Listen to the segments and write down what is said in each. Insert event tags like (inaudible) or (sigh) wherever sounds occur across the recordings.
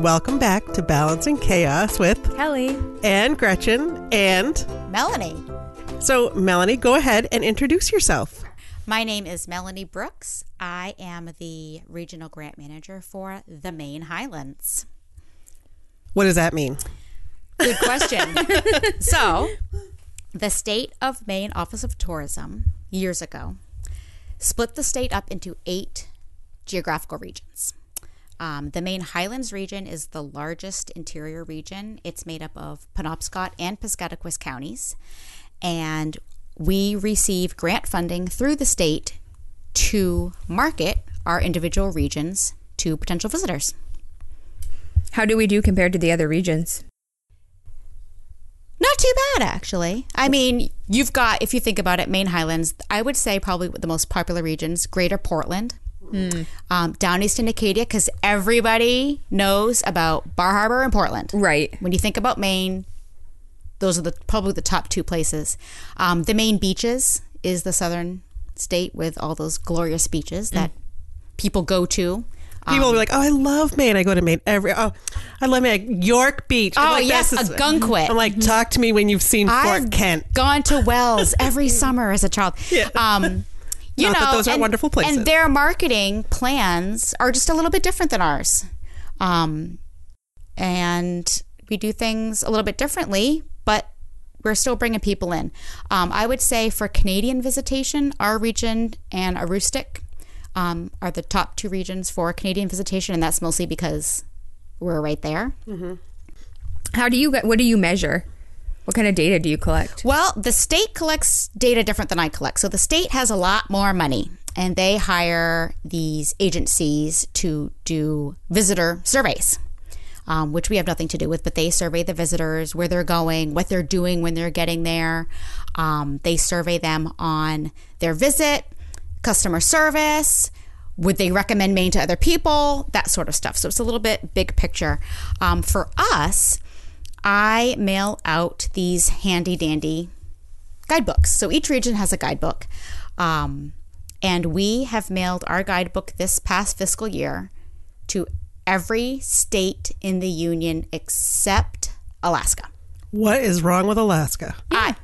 Welcome back to Balancing Chaos with Kelly. and Gretchen. And Melanie. so, Melanie, go ahead and introduce yourself. My name is Melanie Brooks. I am the regional grant manager for the Maine Highlands. What does that mean? Good question. (laughs) so, the state of Maine Office of Tourism years ago split the state up into eight geographical regions. Um, the Maine Highlands region is the largest interior region. It's made up of Penobscot and Piscataquis counties. And we receive grant funding through the state to market our individual regions to potential visitors. How do we do compared to the other regions? Not too bad, actually. I mean, you've got, if you think about it, Maine Highlands, I would say probably the most popular regions, Greater Portland, um, down east in Acadia, because everybody knows about Bar Harbor and Portland. Right. When you think about Maine, those are the probably the top two places. Um, the Maine beaches is the southern state with all those glorious beaches that people go to. People will be like, "Oh, I love Maine. I go to Maine every. Oh, I love Maine. York Beach. Oh, like, yes, this Ogunquit. I'm like, talk to me when you've seen Fort I've Kent. gone to Wells every (laughs) summer as a child. Um, you Not know, that those are and, wonderful places. And their marketing plans are just a little bit different than ours. Um, and we do things a little bit differently, but we're still bringing people in. Um, I would say for Canadian visitation, our region and Aroostook um, are the top two regions for Canadian visitation, and that's mostly because we're right there. How do you what do you measure? What kind of data do you collect? Well, the state collects data different than I collect. So the state has a lot more money and they hire these agencies to do visitor surveys, um, which we have nothing to do with, but they survey the visitors, where they're going, what they're doing when they're getting there. Um, they survey them on their visit, customer service. Would they recommend Maine to other people? That sort of stuff. So it's a little bit big picture. Um, for us, I mail out these handy dandy guidebooks. So each region has a guidebook. Um, and we have mailed our guidebook this past fiscal year to every state in the union except Alaska. What is wrong with Alaska? I,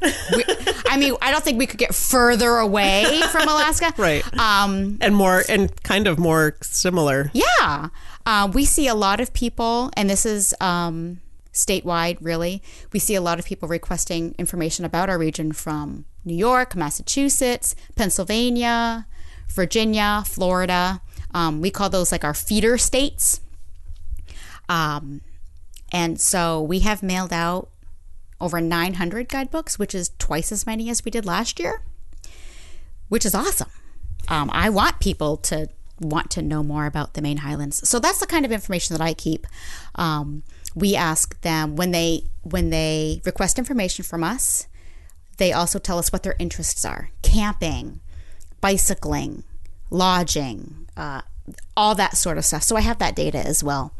(laughs) we, I mean, I don't think we could get further away from Alaska. (laughs) Right. Um, And more, and kind of more similar. Yeah. Uh, we see a lot of people, and this is um, statewide, really. We see a lot of people requesting information about our region from New York, Massachusetts, Pennsylvania, Virginia, Florida. Um, we call those like our feeder states. Um, and so we have mailed out over 900 guidebooks, which is twice as many as we did last year, which is awesome. Um, I want people to want to know more about the Maine Highlands. So that's the kind of information that I keep. Um, we ask them when they when they request information from us. They also tell us what their interests are: camping, bicycling, lodging, uh, all that sort of stuff. So I have that data as well.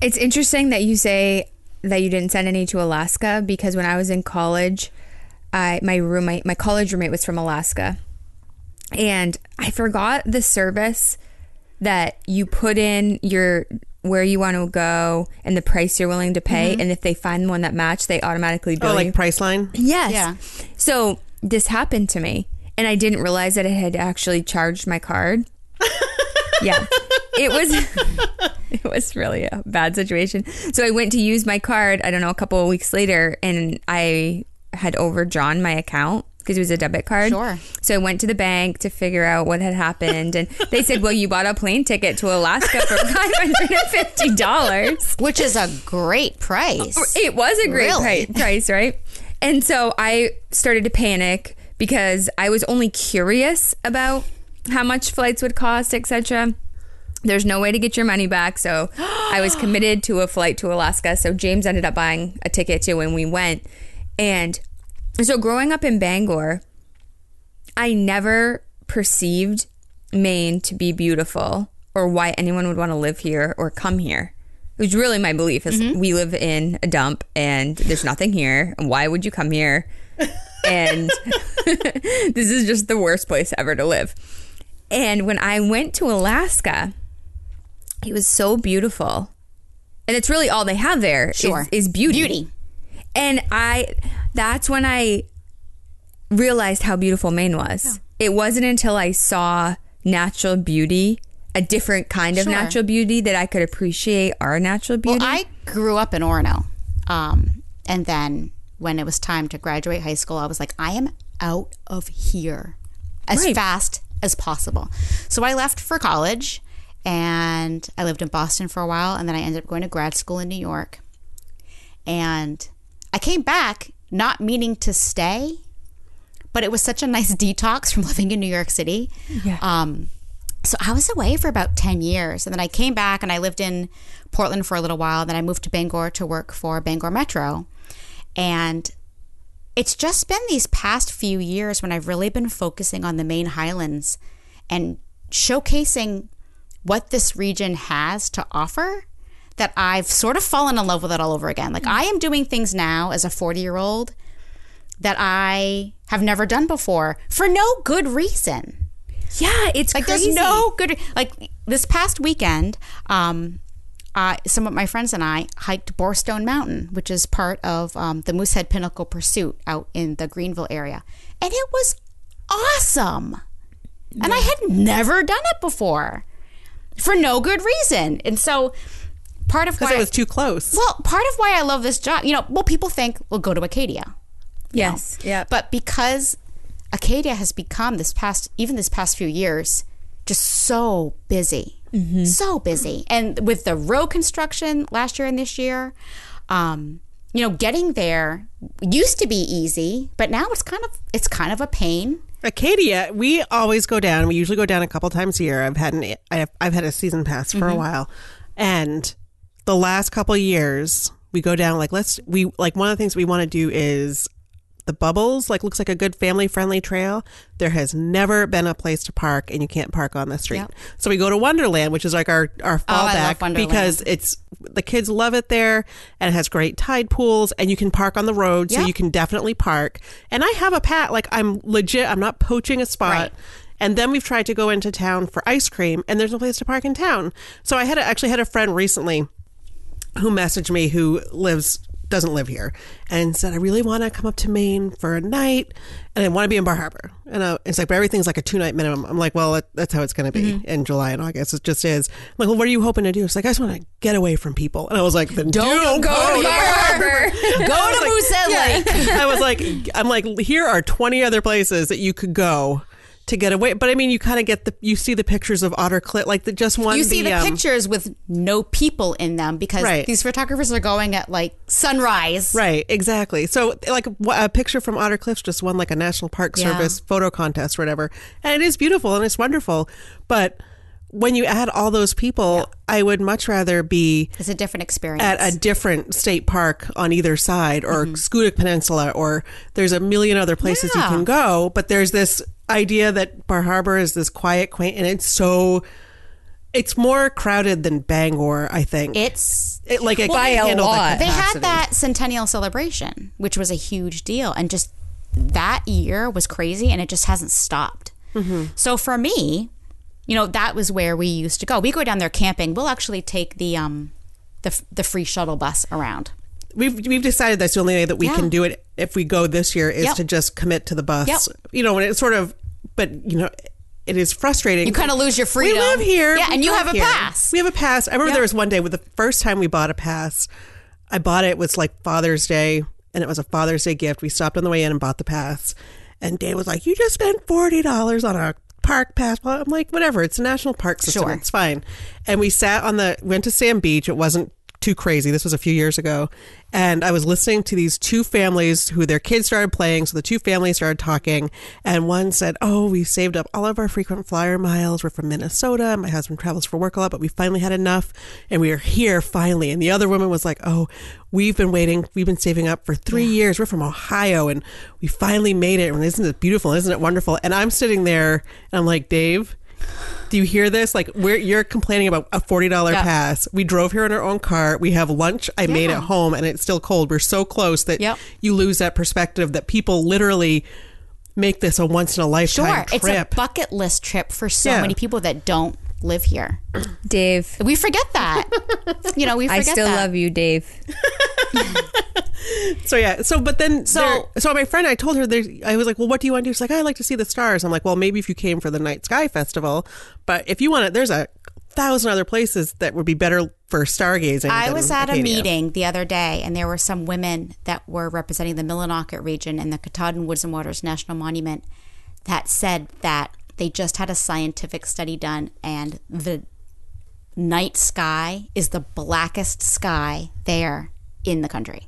It's interesting that you say that you didn't send any to Alaska because when I was in college, I my roommate, my college roommate was from Alaska. And I forgot the service that you put in your where you want to go and the price you're willing to pay mm-hmm. and if they find one that match, they automatically oh, bill Oh, you. like Priceline? Yes. Yeah. So this happened to me, and I didn't realize that it had actually charged my card. (laughs) yeah, it was. (laughs) it was really a bad situation. So I went to use my card. I don't know, a couple of weeks later, and I had overdrawn my account because it was a debit card. Sure. So I went to the bank to figure out what had happened, and they said, "Well, you bought a plane ticket to Alaska for (laughs) five hundred and fifty dollars." Which is a great price. It was a great Really? pri- price, right? And so I started to panic because I was only curious about how much flights would cost, etc. There's no way to get your money back, so I was (gasps) committed to a flight to Alaska. So James ended up buying a ticket too, and we went. And so growing up in Bangor, I never perceived Maine to be beautiful or why anyone would want to live here or come here. It was really my belief is mm-hmm. we live in a dump and there's nothing here. And why would you come here? And (laughs) this is just the worst place ever to live. And when I went to Alaska, it was so beautiful. And it's really all they have there is Sure. is beauty. Beauty. And I that's when I realized how beautiful Maine was. It wasn't until I saw natural beauty, a different kind of Sure. natural beauty that I could appreciate our natural beauty. Well, I grew up in Orono. Um, and then when it was time to graduate high school, I was like, I am out of here as Right. fast as possible. So I left for college and I lived in Boston for a while. And then I ended up going to grad school in New York. And I came back not meaning to stay, but it was such a nice (laughs) detox from living in New York City. Yeah. Um, so I was away for about 10 years. And then I came back and I lived in Portland for a little while. Then I moved to Bangor to work for Bangor Metro. And it's just been these past few years when I've really been focusing on the Maine Highlands and showcasing what this region has to offer that I've sort of fallen in love with it all over again. Like I am doing things now as a 40 year old that I have never done before for no good reason. yeah, it's Like crazy. there's no good like this past weekend, um uh, some of my friends and I hiked Borestone Mountain, which is part of um, the Moosehead Pinnacle Pursuit out in the Greenville area, and it was awesome. And I had never done it before for no good reason. And so, part of Because why it was too close. well, part of why I love this job, you know, well, people think, well, go to Acadia. Yes. Yeah. But because Acadia has become this past, even this past few years, just so busy, so busy, and with the road construction last year and this year, um, you know, getting there used to be easy, but now it's kind of it's kind of a pain. Acadia, we always go down. We usually go down a couple times a year. I've had an I've, I've had a season pass for a while, and the last couple of years we go down. Like let's we like one of the things we want to do is the bubbles. Like looks like a good family friendly trail. There has never been a place to park, and you can't park on the street. Yep. So we go to Wonderland, which is like our our Oh, fallback Wonderland. because it's the kids love it there and it has great tide pools and you can park on the road so you can definitely park and i have a pat like i'm legit i'm not poaching a spot Right. and then we've tried to go into town for ice cream and there's no place to park in town so i had a, actually had a friend recently who messaged me who lives doesn't live here and said I really want to come up to Maine for a night and I want to be in Bar Harbor. And uh, it's like but everything's like a two night minimum. I'm like well that, that's how it's going to be Mm-hmm. in July and August. It just is. I'm like well what are you hoping to do? It's like I just want to get away from people. And I was like then don't, go to Bar Harbor. (laughs) Go to Moosehead Lake. (laughs) I was like, I'm like, here are 20 other places that you could go to get away. But I mean, you kind of get the, you see the pictures of Otter Cliff, like the just one. You see the um, pictures with no people in them because Right. these photographers are going at like sunrise. Right, exactly. So, like a picture from Otter Cliffs just won like a National Park Yeah. Service photo contest or whatever, and it is beautiful and it's wonderful. But when you add all those people, I would much rather be It's a different experience. at a different state park on either side or Schoodic Peninsula or there's a million other places you Mm-hmm. Can go but there's this idea that Bar Harbor is this quiet quaint and it's so it's more crowded than Bangor I think it's it, like it By a handle the lot. they had that centennial celebration, which was a huge deal, and just that year was crazy, and it just hasn't stopped. Mm-hmm. So for me, you know, that was where we used to go. We go down there camping. We'll actually take the um the the free shuttle bus around. We've we've decided that's the only way that we Yeah. can do it if we go this year is Yep. to just commit to the bus. Yep. You know, and it's sort of, but you know, it is frustrating. You kind of lose your freedom. We live here, yeah, and you have a here. pass. We have a pass. I remember Yep. there was one day with the first time we bought a pass. I bought it it was like Father's Day, and it was a Father's Day gift. We stopped on the way in and bought the pass, and Dave was like, "You just spent forty dollars on a." Park pass. Well, I'm like, whatever. It's a national park system. Sure. It's fine. And we sat on the went to Sand Beach. It wasn't too crazy. This was a few years ago. And I was listening to these two families who their kids started playing. So the two families started talking. And one said, Oh, we saved up all of our frequent flyer miles. We're from Minnesota. My husband travels for work a lot, but we finally had enough. And we are here finally. And the other woman was like, Oh, we've been waiting. We've been saving up for three years. We're from Ohio and we finally made it. And isn't it beautiful? Isn't it wonderful? And I'm sitting there and I'm like, Dave, do you hear this? Like, we're, you're complaining about a forty dollar Yeah. pass. We drove here in our own car. We have lunch. I made at home, and it's still cold. We're so close that Yep. you lose that perspective that people literally make this a once in a lifetime Sure, trip. it's a bucket list trip for so Yeah. many people that don't live here. Dave. We forget that. (laughs) you know, we I forget still that. love you, Dave. (laughs) So yeah. So but then So- so so my friend, I told her there. I was like, well, what do you want to do? She's like, I like to see the stars. I'm like, well, maybe if you came for the Night Sky Festival, but if you want it, there's a thousand other places that would be better for stargazing. I was at a meeting the other day, and there were some women that were representing the Millinocket region and the Katahdin Woods and Waters National Monument that said that they just had a scientific study done, and the night sky is the blackest sky there in the country.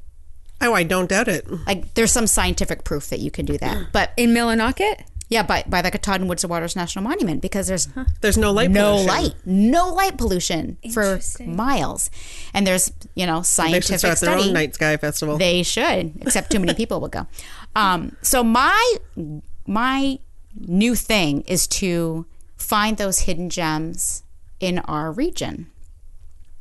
Oh, I don't doubt it. Like, there's some scientific proof that you can do that. But In Millinocket? yeah, by, by the Katahdin Woods and Waters National Monument, because there's There's no light. no pollution. light, no light pollution for miles. And there's, you know, They should scientific start their own Night Sky Festival. They should, except too many people will go. Um, so my my new thing is to find those hidden gems in our region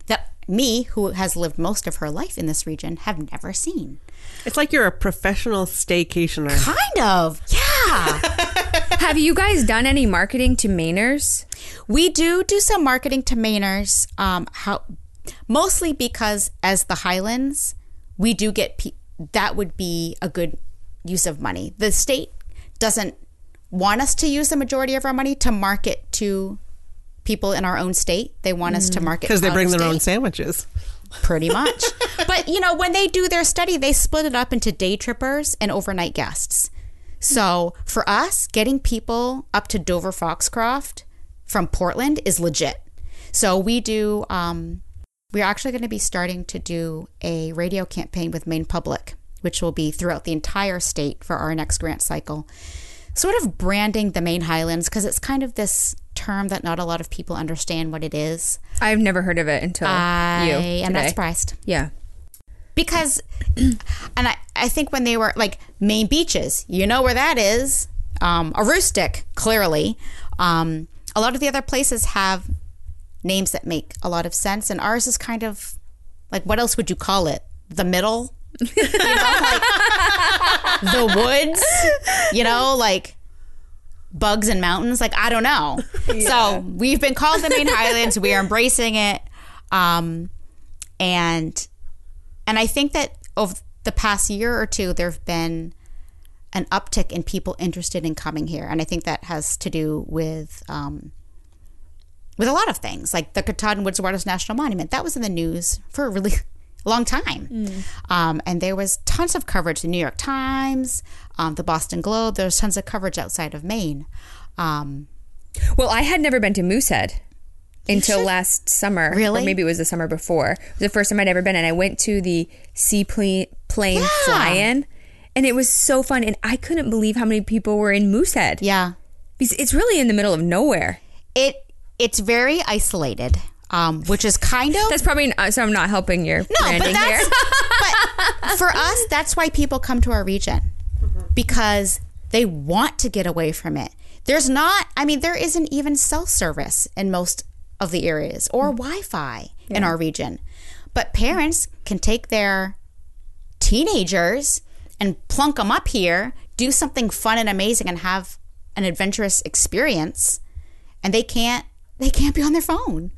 that me, who has lived most of her life in this region, have never seen. it's like you're a professional staycationer. Kind of, yeah. (laughs) Have you guys done any marketing to Mainers? we do do some marketing to Mainers, um, how mostly because as the Highlands, we do get pe- that would be a good use of money. The state doesn't want us to use the majority of our money to market to people in our own state. They want us to market Because they bring their own sandwiches. pretty (laughs) much. but you know, when they do their study, they split it up into day trippers and overnight guests. So for us, getting people up to Dover Foxcroft from Portland is legit. So we do. Um, we're actually going to be starting to do a radio campaign with Maine Public, which will be throughout the entire state for our next grant cycle. Sort of branding the Maine Highlands because it's kind of this term that not a lot of people understand what it is. I've never heard of it until I you. I am not surprised Yeah. because (clears throat) and I, I think when they were like Maine Beaches you know where that is um, Aroostook clearly um, a lot of the other places have names that make a lot of sense and ours is kind of like what else would you call it the middle you know like the woods you know like bugs and mountains like i don't know. So we've been called the Maine Highlands. We are embracing it. Um, and and I think that over the past year or two, there have been an uptick in people interested in coming here, and I think that has to do with um, with a lot of things, like the Katahdin Woods Waters National Monument. That was in the news for a really long time, um, and there was tons of coverage. The New York Times, um, the Boston Globe. There's tons of coverage outside of Maine. Um, Well, I had never been to Moosehead until last summer. Really? Or maybe it was the summer before. It was the first time I'd ever been. And I went to the seaplane plane Yeah. fly in. And it was so fun. And I couldn't believe how many people were in Moosehead. yeah, Because it's really in the middle of nowhere. it it's very isolated, um, which is kind of That's probably, uh, so I'm not helping your No, but that's but for us, that's why people come to our region. Because they want to get away from it. There's not, I mean, there isn't even cell service in most of the areas or Wi-Fi in our region, but parents can take their teenagers and plunk them up here, do something fun and amazing, and have an adventurous experience, and they can't they can't be on their phone.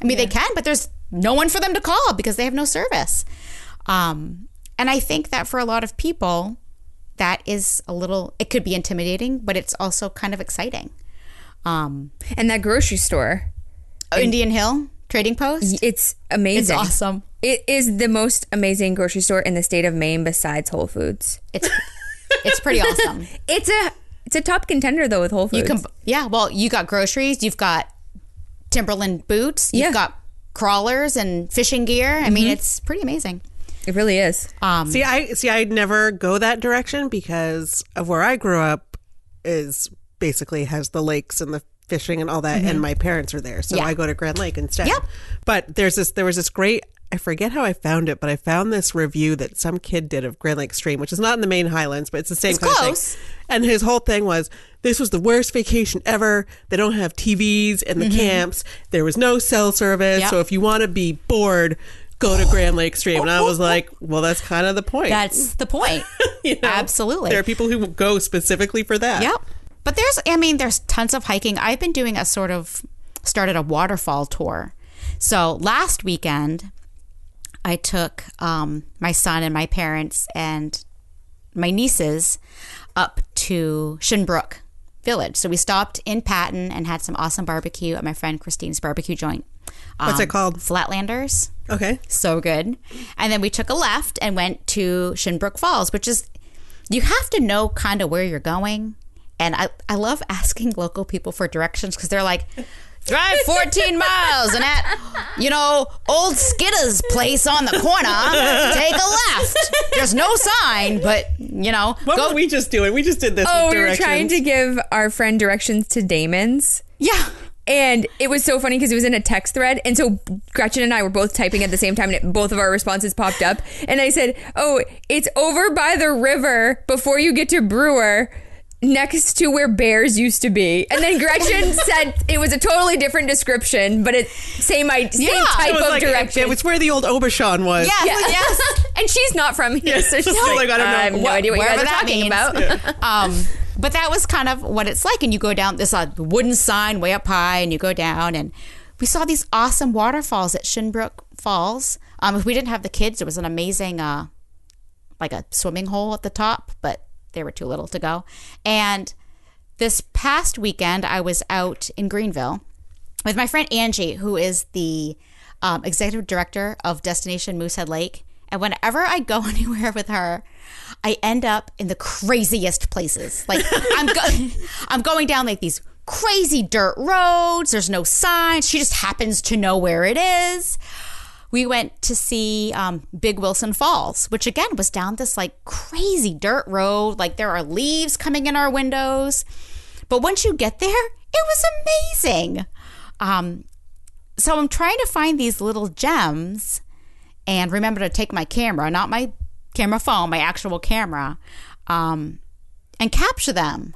I mean, they can, but there's no one for them to call because they have no service. Um, and I think that for a lot of people, that is a little. It could be intimidating, but it's also kind of exciting. Um, and that grocery store, Indian Hill Trading Post. it's amazing. It's awesome. It is the most amazing grocery store in the state of Maine besides Whole Foods. It's it's pretty awesome. (laughs) It's a it's a top contender though with Whole Foods. You can, yeah. Well, you got groceries. You've got Timberland boots. You've Yeah. got crawlers and fishing gear. I mean, it's pretty amazing. it really is. Um, See, I see. I'd never go that direction because of where I grew up. Is basically has the lakes and the fishing and all that, and my parents are there, so Mm-hmm. Yeah. I go to Grand Lake instead. Yep. But there's this. There was this great. I forget how I found it, but I found this review that some kid did of Grand Lake Stream, which is not in the Maine Highlands, but it's the same It's close. And his whole thing was, this was the worst vacation ever. They don't have TVs in the camps. There was no cell service. Mm-hmm. Yep. So if you want to be bored, go to Grand Lake Stream. And I was like, well, that's kind of the point. that's the point. (laughs) You know? Absolutely. There are people who go specifically for that. Yep. But there's, I mean, there's tons of hiking. I've been doing a sort of started a waterfall tour. So last weekend, I took um, my son and my parents and my nieces up to Shinbrook Village. So we stopped in Patten and had some awesome barbecue at my friend Christine's barbecue joint. What's Um, it called? Flatlanders. Okay. So good. And then we took a left and went to Shinbrook Falls, which is, you have to know kind of where you're going. And I, I love asking (laughs) local people for directions because they're like, drive 14 miles and at, you know, old Skidda's place on the corner, take a left. There's no sign, but, you know, What go. were we just doing? We just did this. Oh, with we were trying to give our friend directions to Damon's. yeah. And it was so funny because it was in a text thread. And so Gretchen and I were both typing at the same time, and it, both of our responses popped up. And I said, Oh, it's over by the river before you get to Brewer, next to where bears used to be. And then Gretchen (laughs) said it was a totally different description, but it same, I- same Yeah. type of like direction. it was where the old Obashan was. Yes, yes. (laughs) and she's not from here, so she's So, like, I don't know. I have no What- idea what you guys are that talking means. about. (laughs) um, but that was kind of what it's like. And you go down this uh, wooden sign way up high, and you go down, and we saw these awesome waterfalls at Shinbrook Falls. Um, if we didn't have the kids, it was an amazing, uh, like a swimming hole at the top, but they were too little to go. And this past weekend, I was out in Greenville with my friend Angie, who is the um, executive director of Destination Moosehead Lake. And whenever I go (laughs) anywhere with her, I end up in the craziest places. Like I'm, go- (laughs) I'm going down like these crazy dirt roads. There's no signs. She just happens to know where it is. We went to see um, Big Wilson Falls, which again was down this like crazy dirt road. Like there are leaves coming in our windows. But once you get there, it was amazing. Um, so I'm trying to find these little gems and remember to take my camera, not my camera phone, my actual camera, um, and capture them.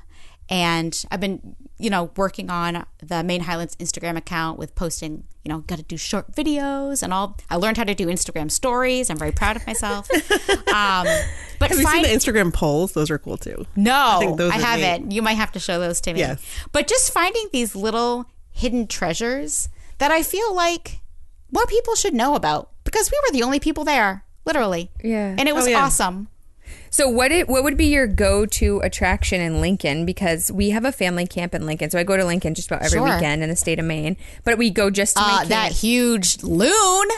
And I've been, you know, working on the Maine Highlands Instagram account with posting, you know, got to do short videos and all. I learned how to do Instagram stories. I'm very proud of myself. (laughs) um, but Have you find, seen the Instagram polls? Those are cool too. no, I, think those are neat. haven't. You might have to show those to me. Yes. But just finding these little hidden treasures that I feel like more people should know about because we were the only people there, literally. Yeah. And it was Oh, yeah. awesome. So what it, what would be your go to attraction in Lincoln? Because we have a family camp in Lincoln, so I go to Lincoln just about every Sure. weekend in the state of Maine. But we go just to Uh, make that huge loon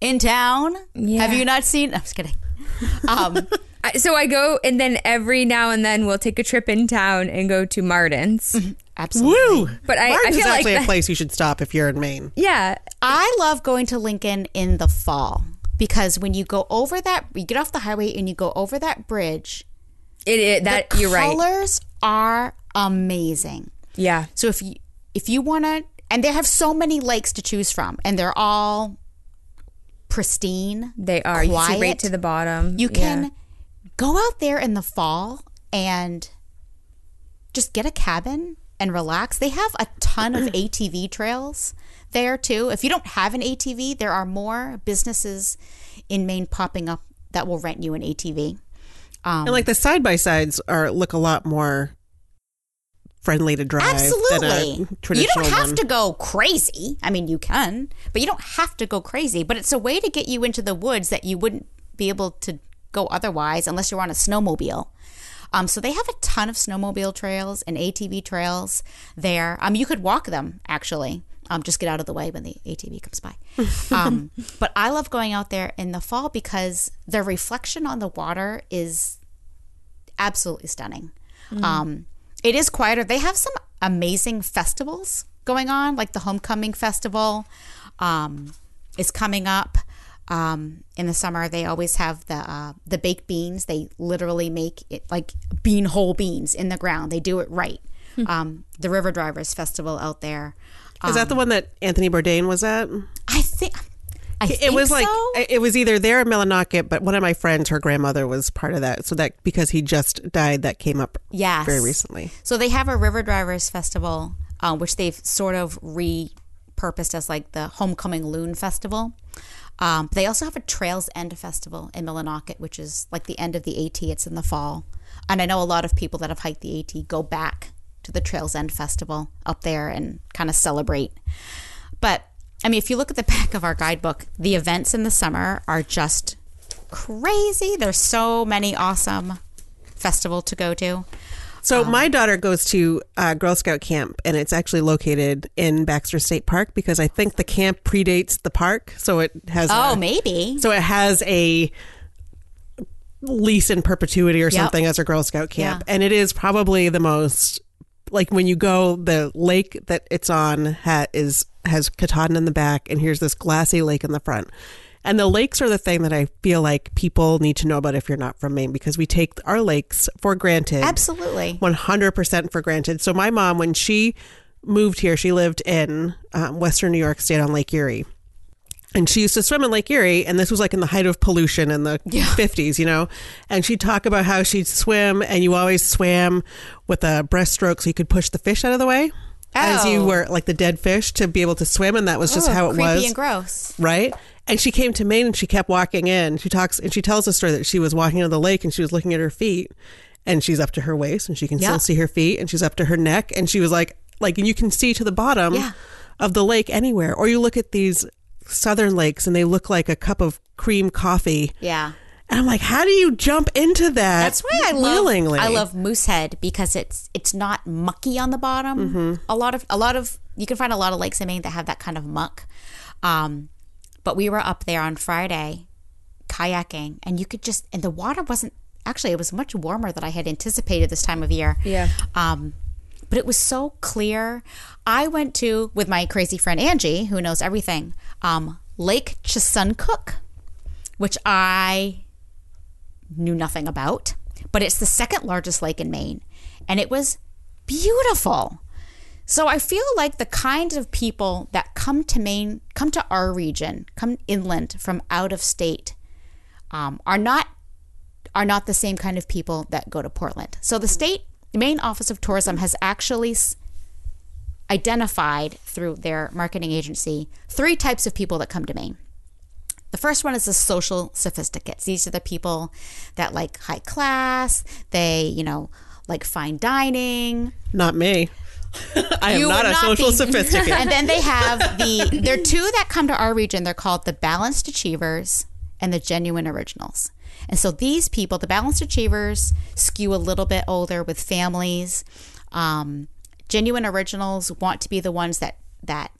in town. Yeah. Have you not seen? I'm just kidding. (laughs) Um, I- so I go, and then every now and then we'll take a trip in town and go to Martin's. (laughs) absolutely. Woo! But I- I Martin's feel is like actually that- a place you should stop if you're in Maine. (laughs) Yeah, I love going to Lincoln in the fall because when you go over that, you get off the highway and you go over that bridge. it, it that you're right. colors are amazing. Yeah, So if you if you want to, and they have so many lakes to choose from, and they're all pristine. they are. You see right quiet. to the bottom. You Yeah. can go out there in the fall and just get a cabin and relax. They have a ton of (clears throat) ATV trails there too. If you don't have an ATV, there are more businesses in Maine popping up that will rent you an ATV. Um, And like the side by sides are look a lot more friendly to drive. Absolutely. Than a You don't have one. to go crazy. I mean, you can, but you don't have to go crazy. But it's a way to get you into the woods that you wouldn't be able to go otherwise unless you're on a snowmobile. Um, so they have a ton of snowmobile trails and ATV trails there. Um, you could walk them actually. Um, just get out of the way when the ATV comes by. (laughs) Um, but I love going out there in the fall because the reflection on the water is absolutely stunning. Um, it is quieter. They have some amazing festivals going on, like the Homecoming Festival um, is coming up. Um, in the summer, they always have the uh, the baked beans. They literally make it like bean hole beans in the ground. They do it right. Um, the River Drivers Festival out there. Is that the one that Anthony Bourdain was at? I think. I It think was like so. it was either there or Millinocket, but one of my friends, her grandmother, was part of that. So that because he just died, that came up Yes. very recently. So they have a River Drivers Festival, uh, which they've sort of repurposed as like the Homecoming Loon Festival. Um, they also have a Trails End Festival in Millinocket, which is like the end of the AT. It's in the fall. And I know a lot of people that have hiked the AT go back to the Trails End Festival up there and kind of celebrate. But I mean, if you look at the (laughs) back of our guidebook, the events in the summer are just crazy. There's so many awesome festival to go to. So my daughter goes to uh, Girl Scout camp, and it's actually located in Baxter State Park because I think the camp predates the park, so it has. Oh, a, maybe. So it has a lease in perpetuity or something as a Girl Scout camp, Yeah. and it is probably the most like when you go the lake that it's on ha- is has Katahdin in the back, and here's this glassy lake in the front. And the lakes are the thing that I feel like people need to know about if you're not from Maine because we take our lakes for granted. Absolutely. 100% for granted. So my mom, when she moved here, she lived in um, Western New York State on Lake Erie. And she used to swim in Lake Erie, and this was like in the height of pollution in the 50s, you know? And she'd talk about how she'd swim, and you always swam with a breaststroke so you could push the fish out of the way as you Oh. were like the dead fish to be able to swim. And that was just Oh, how it was. creepy was and gross. right? And she came to Maine and she kept walking in. She talks and she tells the story that she was walking into the lake and she was looking at her feet and she's up to her waist and she can Yeah. still see her feet and she's up to her neck and she was like like and you can see to the bottom Yeah. of the lake anywhere. Or you look at these southern lakes and they look like a cup of cream coffee. Yeah. And I'm like, how do you jump into that? That's why I love willingly? I love Moosehead because it's it's not mucky on the bottom. Mm-hmm. A lot of a lot of you can find a lot of lakes in Maine that have that kind of muck. Um, but we were up there on Friday kayaking, and you could just and the water wasn't actually it was much warmer than I had anticipated this time of year. Yeah. Um, but it was so clear. I went to with my crazy friend Angie, who knows everything. Um, Lake Chesuncook, which I knew nothing about, but it's the second largest lake in Maine, and it was beautiful. So I feel like the kinds of people that come to Maine, come to our region, come inland from out of state, um, are not are not the same kind of people that go to Portland. So the state, the Maine Office of Tourism has actually identified through their marketing agency three types of people that come to Maine. The first one is the social sophisticates. These are the people that like high class, they, you know, like fine dining. Not me. (laughs) I am not a social be- (laughs) sophisticate. and then they have the there are two that come to our region. They're called the balanced achievers and the genuine originals. And so these people, the balanced achievers, skew a little bit older with families. Um, genuine originals want to be the ones that that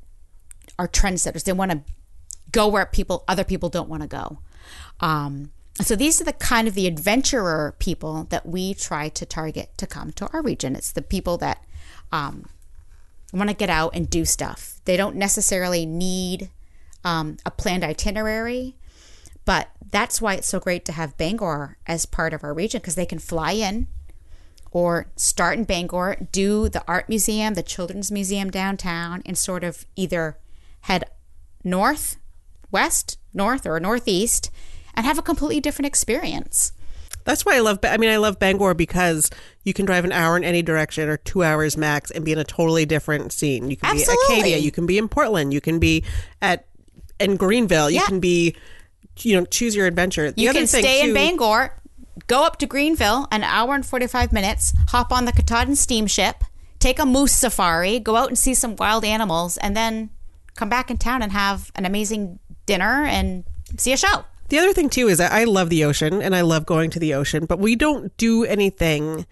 are trendsetters. They want to go where people other people don't want to go. Um, so these are the kind of the adventurer people that we try to target to come to our region. It's the people that um, want to get out and do stuff. They don't necessarily need um, a planned itinerary, but that's why it's so great to have Bangor as part of our region because they can fly in or start in Bangor, do the art museum, the children's museum downtown, and sort of either head north, west, north, or northeast and have a completely different experience. That's why I love. I mean, I love Bangor because you can drive an hour in any direction or two hours max and be in a totally different scene. You can be at Acadia, you can be in Portland, you can be at in Greenville, you Yeah. can be, you know, choose your adventure. The You can stay in Bangor, go up to Greenville, an hour and 45 minutes, hop on the Katahdin steamship, take a moose safari, go out and see some wild animals, and then come back in town and have an amazing dinner and see a show. The other thing too is I love the ocean and I love going to the ocean, but we don't do anything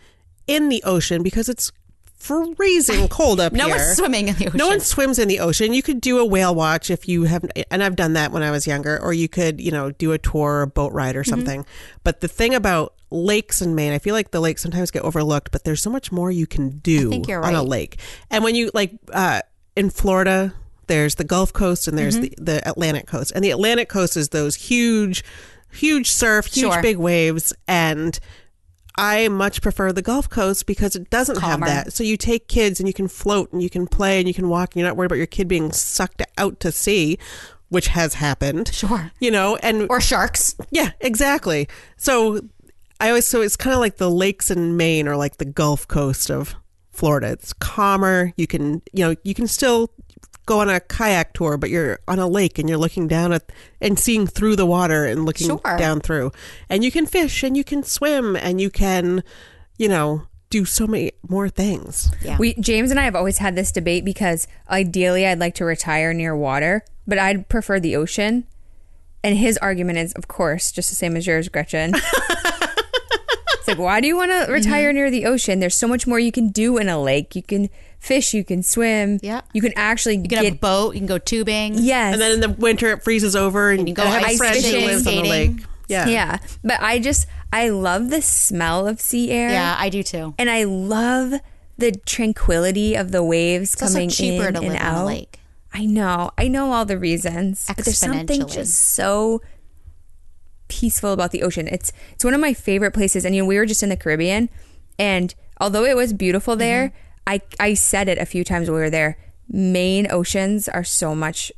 in the ocean because it's freezing cold up No (laughs) here. No one's swimming in the ocean. No one swims in the ocean. You could do a whale watch if you have, and I've done that when I was younger, or you could, you know, do a tour or a boat ride or Mm-hmm. something. But the thing about lakes in Maine, I feel like the lakes sometimes get overlooked, but there's so much more you can do you're on a lake. And when you like uh, in Florida, there's the Gulf Coast and there's Mm-hmm. the, the Atlantic Coast, and the Atlantic Coast is those huge, huge surf, huge Sure. big waves, and I much prefer the Gulf Coast because it doesn't Calmer. have that. So you take kids and you can float and you can play and you can walk and you're not worried about your kid being sucked out to sea, which has happened. Sure. You know, and Or sharks. yeah, exactly. So I always so it's kind of like the lakes in Maine or like the Gulf Coast of Florida. It's calmer. You can, you know, you can still go on a kayak tour, but you're on a lake and you're looking down at and seeing through the water and looking Sure. down through. And you can fish and you can swim and you can, you know, do so many more things. Yeah. We James and I have always had this debate because ideally I'd like to retire near water, but I'd prefer the ocean. And his argument is, of course, just the same as yours, Gretchen. (laughs) it's like, why do you want to mm-hmm. retire near the ocean? There's so much more you can do in a lake. You can fish, you can swim. Yeah. You can actually You can get have a boat. You can go tubing. yes. And then in the winter it freezes over and, you can go I have a ice friend who fishing, lives on the skating. lake. Yeah. yeah. But I just I love the smell of sea air. Yeah, I do too. And I love the tranquility of the waves It's also coming cheaper in to and live out. on a lake. I know. I know all the reasons. But there's something just so peaceful about the ocean. It's it's one of my favorite places. And you know, we were just in the Caribbean and although it was beautiful there, mm-hmm. I I said it a few times when we were there. Maine oceans are so much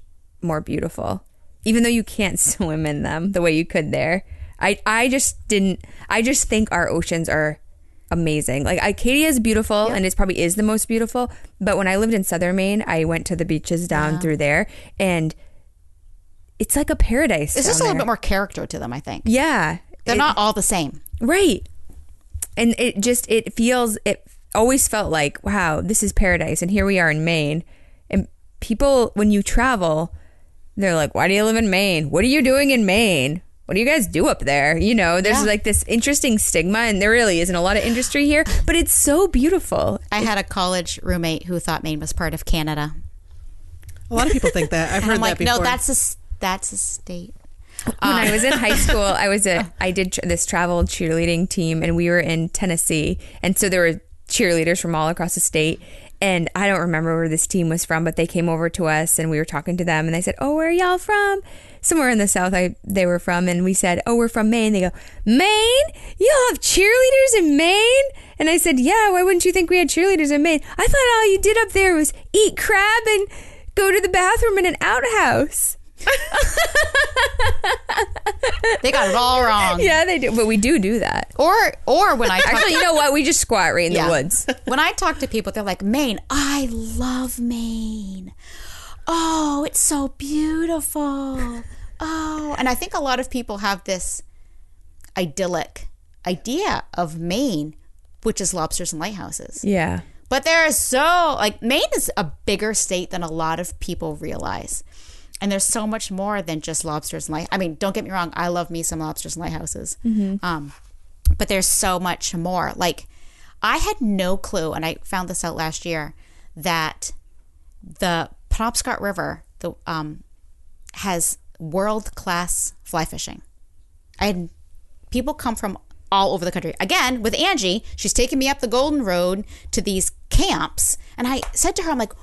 more beautiful. Even though you can't (laughs) swim in them the way you could there. I I just didn't I just think our oceans are amazing. Like Acadia is beautiful and it probably is the most beautiful. But when I lived in southern Maine, I went to the beaches down through there and it's like a paradise. It's just a down little bit more character to them, I think. Yeah. They're It- not all the same. right. And it just it feels it always felt like, wow, this is paradise and here we are in Maine. And people when you travel, they're like, Why do you live in Maine? What are you doing in Maine? What do you guys do up there? You know, there's Yeah. like this interesting stigma, and there really isn't a lot of industry here, but it's so beautiful. I had a college roommate who thought Maine was part of Canada. A lot of people think that. I've heard I'm like, that before. no, that's a s- that's a state. when I uh, was in high (laughs) school, I was a I did tr- this travel cheerleading team, and we were in Tennessee, and so there were cheerleaders from all across the state. And I don't remember where this team was from, but they came over to us, and we were talking to them, and they said, "Oh, where are y'all from?" Somewhere in the south, I they were from, and we said, "Oh, we're from Maine." They go, "Maine? Y'all have cheerleaders in Maine?" And I said, "Yeah. Why wouldn't you think we had cheerleaders in Maine? I thought all you did up there was eat crab and go to the bathroom in an outhouse." (laughs) They got it all wrong. Yeah, they do, but we do do that. Or or when I talk Actually, you know what? We just squat right in Yeah. the woods. (laughs) when I talk to people, they're like, Maine, I love Maine. Oh, it's so beautiful. Oh, and I think a lot of people have this idyllic idea of Maine, which is lobsters and lighthouses. Yeah. But there is so like Maine is a bigger state than a lot of people realize. And there's so much more than just lobsters and light. I mean, don't get me wrong, I love me some lobsters and lighthouses. Um, but there's so much more. Like I had no clue, and I found this out last year, that the Penobscot River the um, has world class fly fishing. I had people come from all over the country. Again, with Angie, she's taking me up the Golden Road to these camps. And I said to her, I'm like,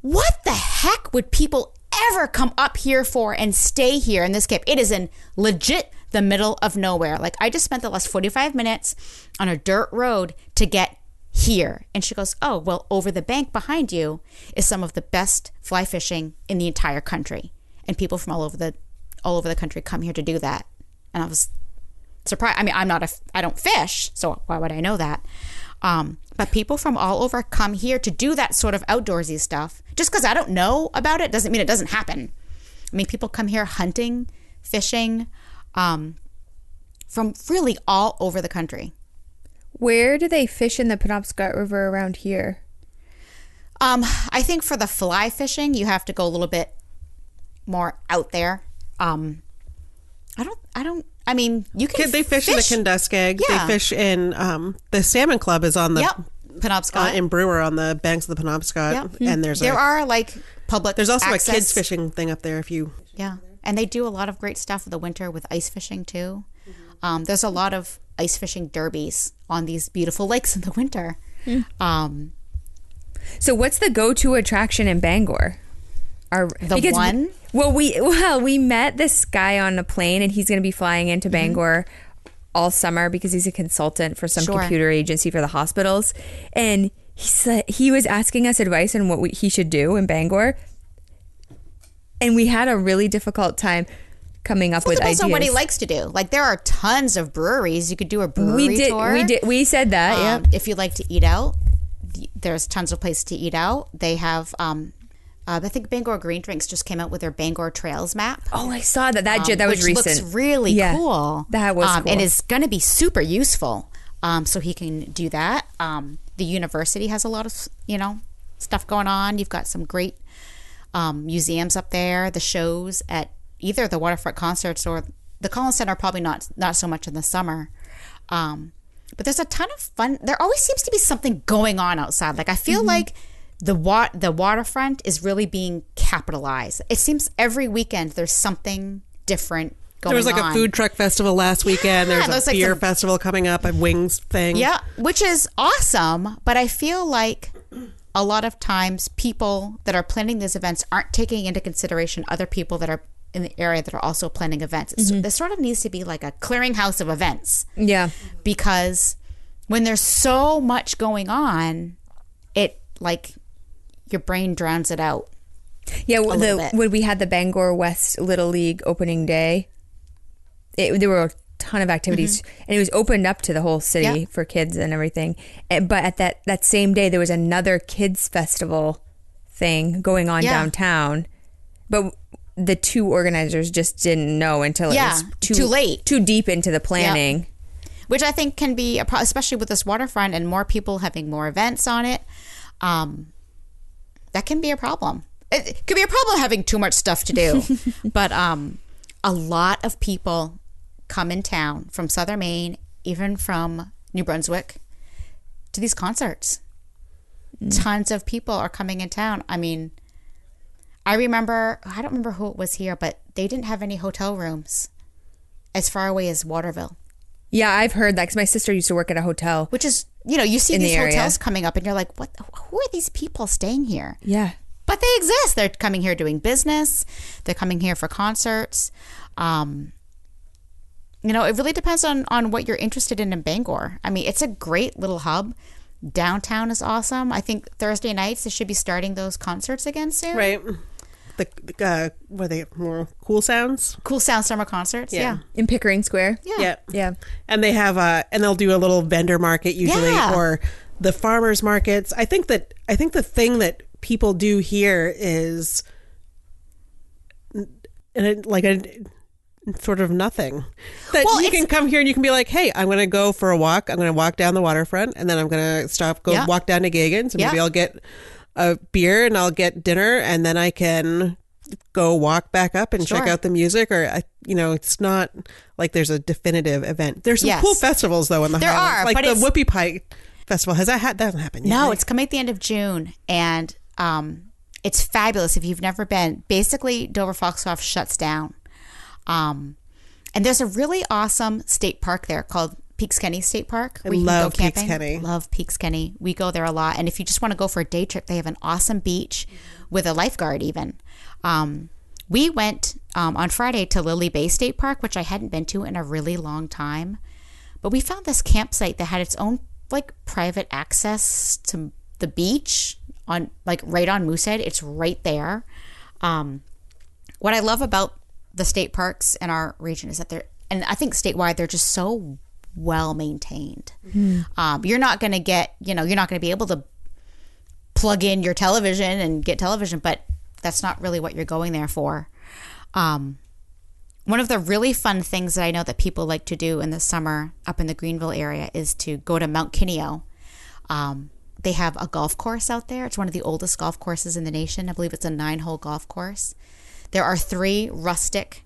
what the heck would people ever come up here for and stay here in this camp? It is in legit the middle of nowhere. Like I just spent the last 45 minutes on a dirt road to get here. And she goes, Oh, well, over the bank behind you is some of the best fly fishing in the entire country. And people from all over the all over the country come here to do that. And I was surprised. I mean, I'm not a, I don't fish, so why would I know that? Um, but people from all over come here to do that sort of outdoorsy stuff. Just because I don't know about it doesn't mean it doesn't happen. I mean, people come here hunting, fishing, um, from really all over the country. Where do they fish in the Penobscot River around here? Um, I think for the fly fishing, you have to go a little bit more out there. Um, I don't, I don't, I mean, you can. They fish, in the Kenduskeag. Yeah. They fish in um, the Salmon Club is on the Yep. Penobscot. uh, in Brewer on the banks of the Penobscot, Yep. and there's there a, are like public. there's also access. a kids fishing thing up there. If you Yeah, and they do a lot of great stuff for the winter with ice fishing too. Um, there's a lot of ice fishing derbies on these beautiful (laughs) lakes in the winter. Um, So, what's the go-to attraction in Bangor? Our, The one? Well, we well we met this guy on a plane, and he's going to be flying Mm-hmm. into Bangor all summer because he's a consultant for some Sure. computer agency for the hospitals, and he said he was asking us advice on what we, he should do in Bangor, and we had a really difficult time coming up well, with ideas. on what he likes to do. Like there are tons of breweries. You could do a brewery we did tour. we did we said that Um, yeah If you like to eat out, there's tons of places to eat out. They have. Um, uh, I think Bangor Green Drinks just came out with their Bangor Trails map. oh i saw that that um, that was which recent looks really Yeah, cool. that was um, cool. and is going to be super useful. um, so he can do that. Um, the university has a lot of you know stuff going on. You've got some great um, museums up there. The shows at either the waterfront concerts or the Collins Center probably not not so much in the summer. Um, but there's a ton of fun. There always seems to be something going on outside. Like I feel like the wa- the waterfront is really being capitalized. It seems every weekend there's something different going on. There was like on. a food truck festival last weekend. Yeah, There's a like beer some- festival coming up, a wings thing. Yeah, which is awesome. But I feel like a lot of times people that are planning these events aren't taking into consideration other people that are in the area that are also planning events. So mm-hmm. there sort of needs to be like a clearinghouse of events Yeah. because when there's so much going on, it like your brain drowns it out. Yeah, little the when we had the Bangor West Little League opening day, it, there were a ton of activities, and it was opened up to the whole city Mm-hmm. Yeah. for kids and everything. And, but at that that same day, there was another kids festival thing going on Yeah. downtown, but the two organizers just didn't know until Yeah, it was too, too late. too deep into the planning. which I think can be, a pro- especially with this waterfront and more people having more events on it, um, that can be a problem. It, could be a problem having too much stuff to do. (laughs) but um, a lot of people come in town from southern Maine, even from New Brunswick, to these concerts. Tons of people are coming in town. I mean, I remember, I don't remember who it was here, but they didn't have any hotel rooms as far away as Waterville Yeah, I've heard that because my sister used to work at a hotel. which is you know you see In the these area. hotels coming up and you're like what who are these people staying here Yeah. but they exist they're coming here doing business they're coming here for concerts um you know it really depends on on what you're interested in in bangor i mean it's a great little hub downtown is awesome i think thursday nights they should be starting those concerts again soon Right. The, the uh, were they more cool sounds? cool sound summer concerts yeah, Yeah. In Pickering Square. Yeah. Yeah. Yeah. And they have uh and they'll do a little vendor market usually Yeah. or the farmers markets. I think that I think the thing that people do here is and it, like a sort of nothing. That Well, you it's- can come here and you can be like, "Hey, I'm going to go for a walk. I'm going to walk down the waterfront and then I'm going to stop go Yeah. walk down to Geaghan's and maybe I'll get a beer and I'll get dinner and then I can go walk back up and check out the music or I you know it's not like there's a definitive event there's some Yes. cool festivals though in the There Highlands. are, like the whoopie pie festival has that had that hasn't happened yet No, right? it's coming at the end of June, and um, it's fabulous. If you've never been, basically Dover Foxcroft shuts down, um, and there's a really awesome state park there called Peaks Kenny State Park. I where love can go Peaks camping. Kenny. Love Peaks Kenny. We go there a lot, and if you just want to go for a day trip, they have an awesome beach with a lifeguard. Even um, we went um, on Friday to Lily Bay State Park, which I hadn't been to in a really long time. But we found this campsite that had its own like private access to the beach on like right on Moosehead. It's right there. Um, what I love about the state parks in our region is that they're and I think statewide they're just so well maintained. Um, you're not going to get you know you're not going to be able to plug in your television and get television, but that's not really what you're going there for. Um, one of the really fun things that I know that people like to do in the summer up in the Greenville area is to go to Mount Kineo. Um, they have a golf course out there. It's one of the oldest golf courses in the nation. I believe it's a nine hole golf course. There are three rustic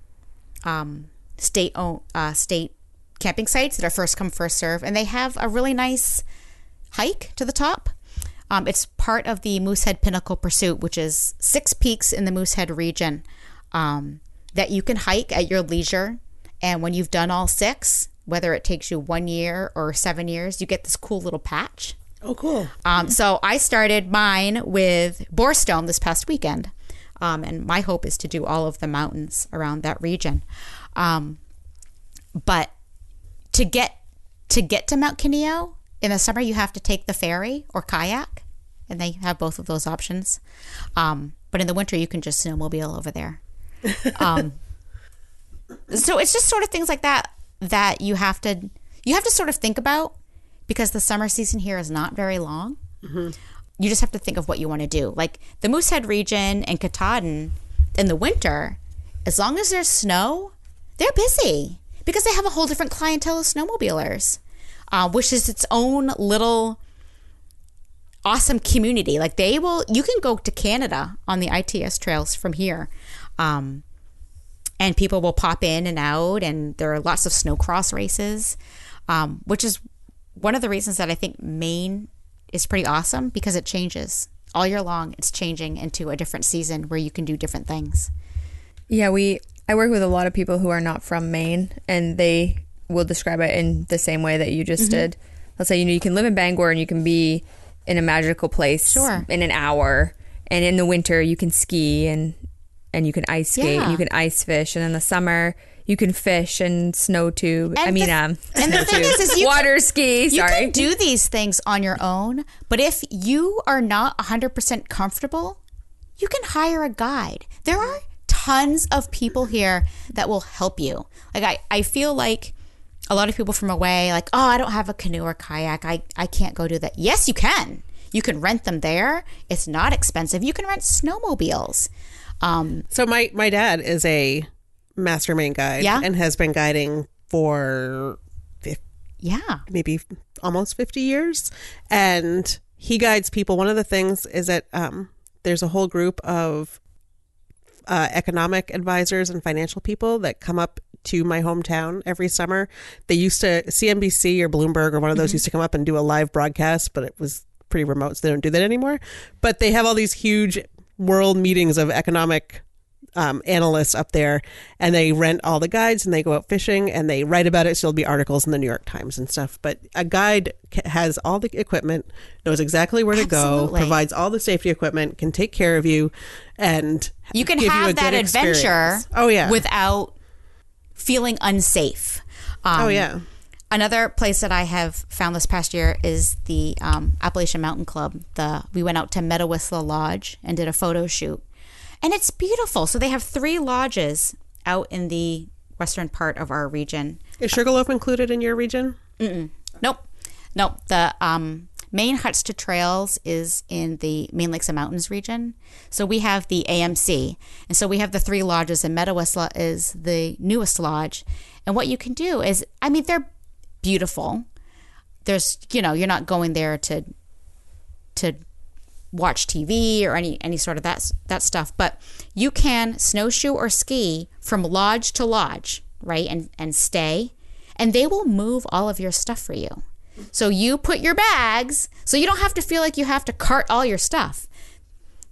um, state uh, state camping sites that are first come first serve, and they have a really nice hike to the top. Um, it's part of the Moosehead Pinnacle Pursuit, which is six peaks in the Moosehead region um, that you can hike at your leisure. And when you've done all six, whether it takes you one year or seven years, you get this cool little patch. oh cool Um, so I started mine with Borestone this past weekend. Um, and my hope is to do all of the mountains around that region. Um, but to get to get to Mount Kineo in the summer, you have to take the ferry or kayak, and they have both of those options. Um, but in the winter, you can just snowmobile over there. (laughs) Um, so it's just sort of things like that that you have to you have to sort of think about because the summer season here is not very long. You just have to think of what you want to do. Like the Moosehead region and Katahdin in the winter, as long as there's snow, they're busy because they have a whole different clientele of snowmobilers. uh, which is its own little awesome community. Like they will, you can go to Canada on the ITS trails from here. Um, and people will pop in and out, and there are lots of snowcross races, um, which is one of the reasons that I think Maine is pretty awesome because it changes all year long. It's changing into a different season where you can do different things. Yeah, we I work with a lot of people who are not from Maine and they will describe it in the same way that you just did. Let's say you know you can live in Bangor and you can be in a magical place Sure. in an hour and in the winter you can ski and and you can ice skate Yeah. and you can ice fish and in the summer you can fish and snow tube. I mean the- um and the thing tube. is- is you water ski, You can do these things on your own, but if you are not 100% comfortable, you can hire a guide. There are tons of people here that will help you. Like I, I feel like a lot of people from away, like, oh, I don't have a canoe or kayak. I, I can't go do that. Yes, you can. You can rent them there. It's not expensive. You can rent snowmobiles. Um, So my my dad is a master Maine guide, Yeah. and has been guiding for yeah. maybe almost fifty years, and he guides people. One of the things is that um, there's a whole group of uh, economic advisors and financial people that come up to my hometown every summer. They used to CNBC or Bloomberg or one of those used to come up and do a live broadcast, but it was pretty remote, so they don't do that anymore. But they have all these huge world meetings of economic um, analysts up there, and they rent all the guides and they go out fishing and they write about it. So there'll be articles in the New York Times and stuff. But a guide has all the equipment, knows exactly where to go, provides all the safety equipment, can take care of you, and you can give have a that adventure experience. Oh yeah, without feeling unsafe. Um, oh yeah. Another place that I have found this past year is the um, Appalachian Mountain Club. The we went out to Medawisla Lodge and did a photo shoot, and it's beautiful. So they have three lodges out in the western part of our region. Is Sugarloaf included in your region? Nope, nope. The um, Maine Huts to Trails is in the Maine Lakes and Mountains region. So we have the AMC, and so we have the three lodges, and Medawisla is the newest lodge. And what you can do is, I mean, they're beautiful. There's, you know, you're not going there to to watch TV or any any sort of that that stuff, but you can snowshoe or ski from lodge to lodge, right? And and stay, and they will move all of your stuff for you. So you put your bags, so you don't have to feel like you have to cart all your stuff.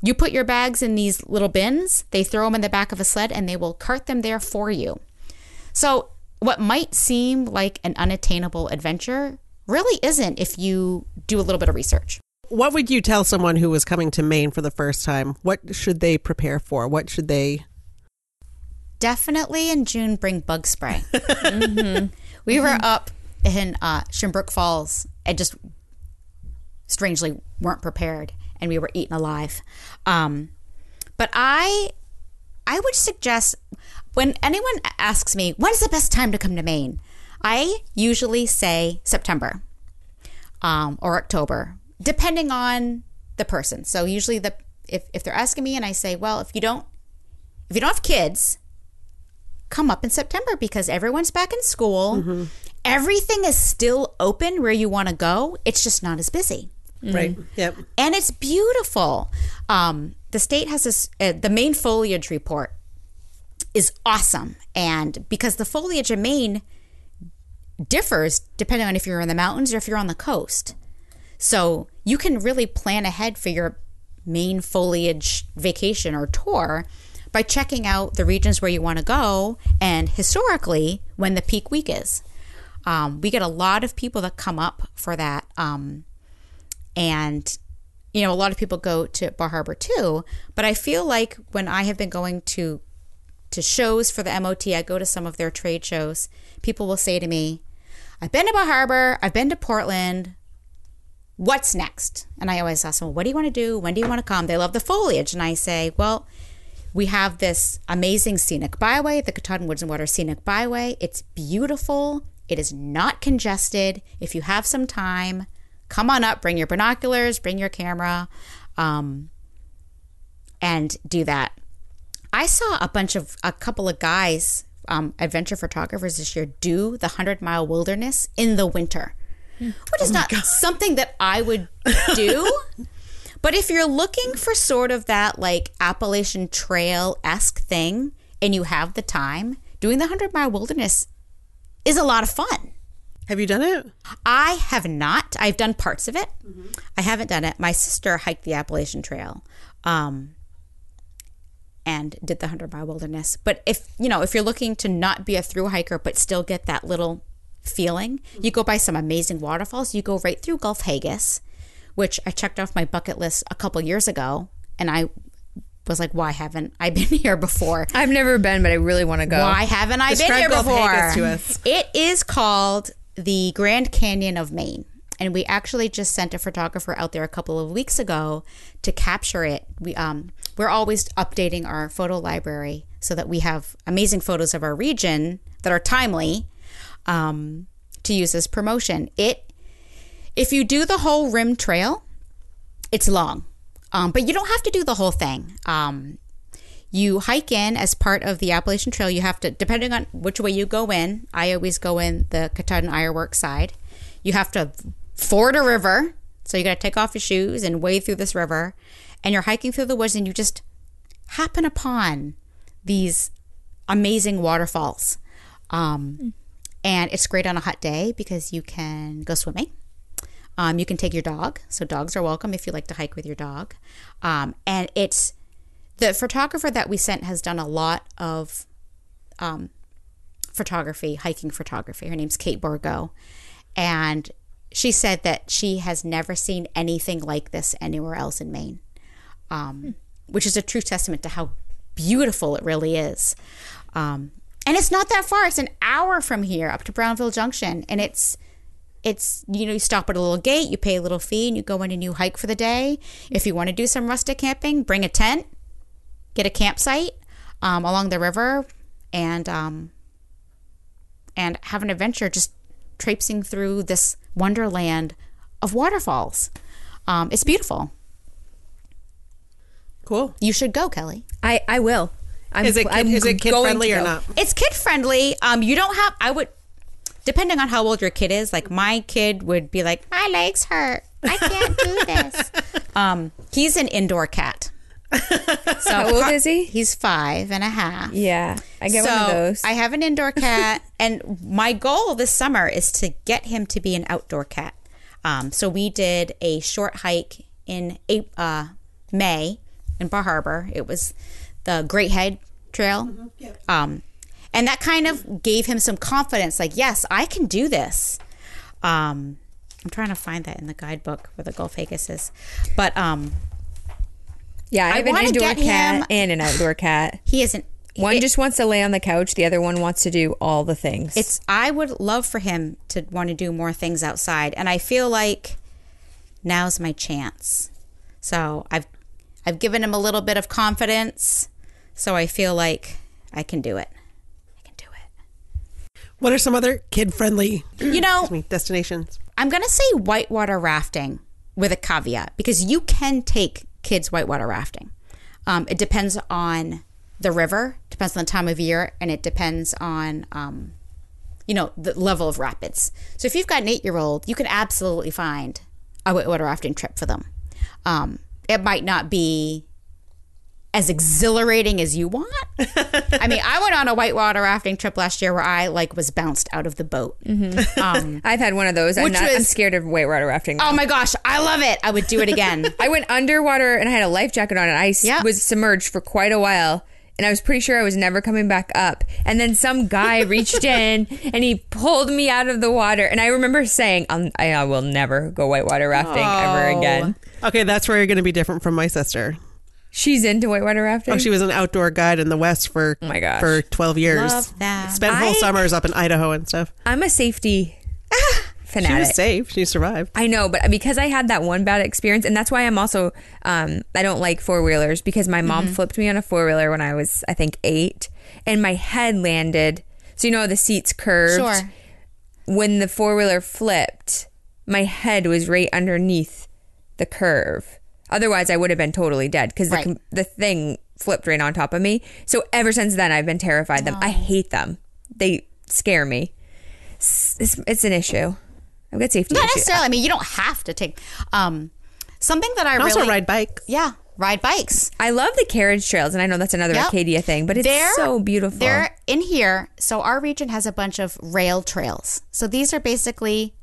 You put your bags in these little bins, they throw them in the back of a sled and they will cart them there for you. So, what might seem like an unattainable adventure really isn't if you do a little bit of research. What would you tell someone who was coming to Maine for the first time? What should they prepare for? What should they? Definitely in June, bring bug spray. (laughs) We were up in uh, Shin Brook Falls and just strangely weren't prepared, and we were eaten alive. Um, but I, I would suggest when anyone asks me when's the best time to come to Maine, I usually say September um, or October, depending on the person. So usually the if if they're asking me and I say, well, if you don't if you don't have kids, come up in September because everyone's back in school. Everything is still open where you want to go. It's just not as busy. Right. Yep. And it's beautiful. Um, the state has this, uh, the Maine foliage report is awesome. And because the foliage in Maine differs depending on if you're in the mountains or if you're on the coast. So you can really plan ahead for your Maine foliage vacation or tour by checking out the regions where you want to go and historically when the peak week is. Um, we get a lot of people that come up for that. Um, and, you know, a lot of people go to Bar Harbor too. But I feel like when I have been going to to shows for the MOT, I go to some of their trade shows, people will say to me, I've been to Bar Harbor, I've been to Portland. What's next? And I always ask them, what do you want to do? When do you want to come? They love the foliage. And I say, well, we have this amazing scenic byway, the Katahdin Woods and Water Scenic Byway. It's beautiful. It is not congested. If you have some time, come on up, bring your binoculars, bring your camera, um, and do that. I saw a bunch of a couple of guys, um, adventure photographers this year, do the hundred mile wilderness in the winter. Which is not something that I would do. (laughs) but if you're looking for sort of that like Appalachian Trail esque thing and you have the time, doing the 100 mile wilderness is a lot of fun. Have you done it? I have not. I've done parts of it. I haven't done it. My sister hiked the Appalachian Trail. Um, and did the 100 mile wilderness. But if, you know, if you're looking to not be a through hiker but still get that little feeling, you go by some amazing waterfalls. You go right through Gulf Hagas, which I checked off my bucket list a couple years ago and I was like, why haven't I (laughs) been here before? I've never been, but I really want to go. Why haven't I Describe been here Gulf before? Hagas to us. It is called the Grand Canyon of Maine. And we actually just sent a photographer out there a couple of weeks ago to capture it. We um we're always updating our photo library so that we have amazing photos of our region that are timely um, to use as promotion. It if you do the whole rim trail, it's long, um, but you don't have to do the whole thing. Um, you hike in as part of the Appalachian Trail. You have to, depending on which way you go in. I always go in the Katahdin Ironworks side. You have to ford a river, so you got to take off your shoes and wade through this river, and you're hiking through the woods, and you just happen upon these amazing waterfalls. Um, and it's great on a hot day because you can go swimming. Um, you can take your dog, so dogs are welcome if you like to hike with your dog. Um, and it's the photographer that we sent has done a lot of um, photography, hiking photography. Her name's Kate Borgo, and she said that she has never seen anything like this anywhere else in Maine, um, which is a true testament to how beautiful it really is. Um, and it's not that far; it's an hour from here up to Brownville Junction, and it's it's you know you stop at a little gate you pay a little fee and you go in and you hike for the day. If you want to do some rustic camping bring a tent get a campsite um, along the river and um, and have an adventure just traipsing through this wonderland of waterfalls. Um, it's beautiful. Cool. you should go kelly. I, I will. I'm, Is it kid, I'm is it kid friendly or not? it's kid friendly um, you don't have i would depending on how old your kid is like my kid would be like my legs hurt i can't do this (laughs) um, he's an indoor cat (laughs) so How old is he? he's five and a half Yeah, I get so one of those. I have an indoor (laughs) cat, and my goal this summer is to get him to be an outdoor cat. Um, so we did a short hike in Ap- uh, May in Bar Harbor. It was the Great Head Trail, um, and that kind of gave him some confidence. Like, yes, I can do this. Um, I'm trying to find that in the guidebook where the Gulf Haggis is, but um, yeah, I I have an wanna indoor get cat him- and an outdoor cat. (laughs) he isn't. One it- just wants to lay on the couch. The other one wants to do all the things. it's I would love for him to want to do more things outside and I feel like now's my chance. So I've I've given him a little bit of confidence so I feel like I can do it. I can do it. What are some other kid friendly You know, destinations? I'm going to say whitewater rafting with a caveat because you can take kids whitewater rafting. Um, it depends on the river, depends on the time of year, and it depends on, um, you know, the level of rapids. So if you've got an eight year old, you can absolutely find a whitewater rafting trip for them. Um, it might not be as exhilarating as you want. I mean, I went on a whitewater rafting trip last year where I like was bounced out of the boat. Um, (laughs) I've had one of those. I'm, Which not, I'm scared of whitewater rafting. Oh my gosh, I love it. I would do it again. (laughs) I went underwater and I had a life jacket on and I s- Yep. was submerged for quite a while. And I was pretty sure I was never coming back up. And then some guy (laughs) reached in and he pulled me out of the water. And I remember saying, I'm, I, I will never go whitewater rafting ever again. Okay, that's where you're going to be different from my sister. She's into whitewater rafting. Oh, she was an outdoor guide in the West for Oh my gosh. for 12 years. Love that. Spent whole I- summers up in Idaho and stuff. I'm a safety (laughs) fanatic. She was safe. She survived. I know, but because I had that one bad experience, and that's why I'm also um, I don't like four wheelers because my mom Mm-hmm. flipped me on a four wheeler when I was I think eight, and my head landed. So you know the seats curved. Sure. When the four wheeler flipped, my head was right underneath the curve. Otherwise, I would have been totally dead because the Right. com the thing flipped right on top of me. So ever since then, I've been terrified of them. I hate them. They scare me. It's, it's, it's an issue. I've got safety Not issues. necessarily. I mean, you don't have to take um, something that I And really also ride bikes. Yeah, ride bikes. I love the carriage trails, and I know that's another Yep. Acadia thing, but it's They're- so beautiful. They're in here. So our region has a bunch of rail trails. So these are basically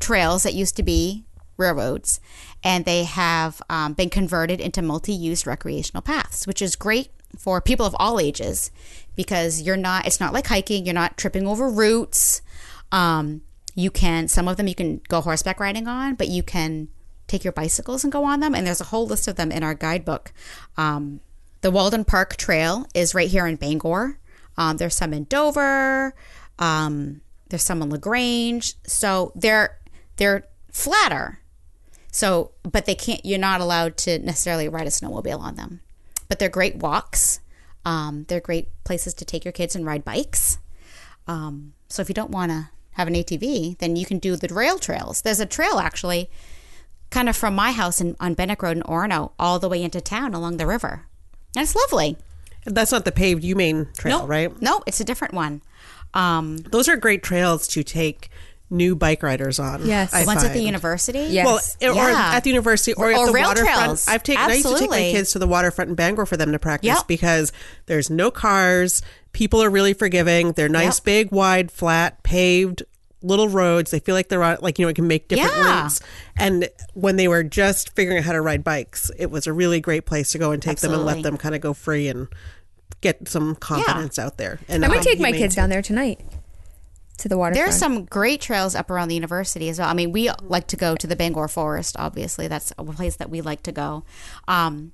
trails that used to be railroads, and they have um, been converted into multi-use recreational paths, which is great for people of all ages because you're not. It's not like hiking. You're not tripping over roots. Um, you can some of them you can go horseback riding on, but you can take your bicycles and go on them. And there's a whole list of them in our guidebook. Um, the Walden Park Trail is right here in Bangor. Um, there's some in Dover. Um, there's some in Lagrange. So they're they're flatter. So, but they can't. You're not allowed to necessarily ride a snowmobile on them. But they're great walks. Um, they're great places to take your kids and ride bikes. Um, so if you don't want to have an ATV, then you can do the rail trails. There's a trail actually, kind of from my house in, on Bennett Road in Orono, all the way into town along the river. And it's lovely. That's not the paved UMaine trail, No, right? No, it's a different one. Um, Those are great trails to take new bike riders on. Yes. I the ones at the university. Yes. Well, or Yeah. at the university or, Or- at the rail waterfront. trails. I've taken. I used to take my kids to the waterfront in Bangor for them to practice Yep. because there's no cars. People are really forgiving. They're nice, Yep. big, wide, flat, paved little roads. They feel like they're on, like you know, it can make different Yeah. routes. And when they were just figuring out how to ride bikes, it was a really great place to go and take them and let them kind of go free and get some confidence out there. And I might um, take my kids too. down there tonight to the waterfront. There's some great trails up around the university as well. I mean, we like to go to the Bangor Forest, obviously. That's a place that we like to go. Um,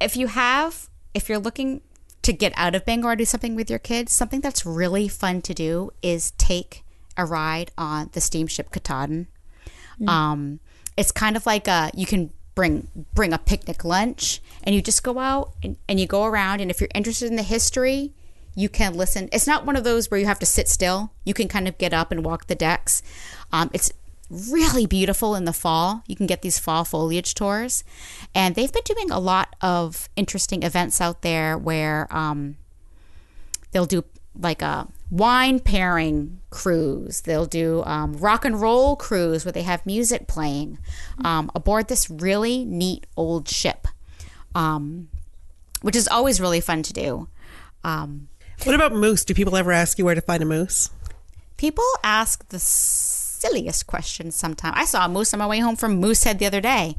if you have, if you're looking to get out of Bangor, do something with your kids, something that's really fun to do is take a ride on the steamship Katahdin. Um, it's kind of like a, you can bring bring a picnic lunch and you just go out and, and you go around and if you're interested in the history you can listen. It's not one of those where you have to sit still. You can kind of get up and walk the decks. Um, it's really beautiful in the fall. You can get these fall foliage tours. And they've been doing a lot of interesting events out there where um, they'll do like a wine pairing cruise. They'll do um, rock and roll cruise where they have music playing um, aboard this really neat old ship, um, which is always really fun to do. Um, What about moose? Do people ever ask you where to find a moose? people ask the silliest questions sometimes. I saw a moose on my way home from Moosehead the other day.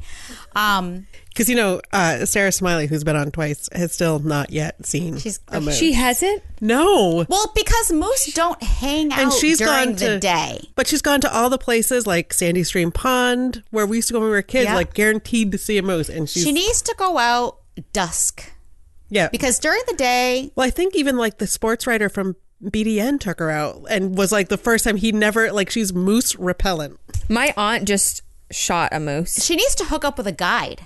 Um, Because you know, uh, Sarah Smiley, who's been on twice, has still not yet seen She's- a moose. she hasn't. no, well, because moose don't hang out and she's during gone the day. but she's gone to all the places like Sandy Stream Pond, where we used to go when we were kids, Yeah. like guaranteed to see a moose. And she's She needs to go out dusk yeah. because during the day well, I think even like the sports writer from BDN took her out and was like the first time he never like she's moose repellent. My aunt just shot a moose. she needs to hook up with a guide.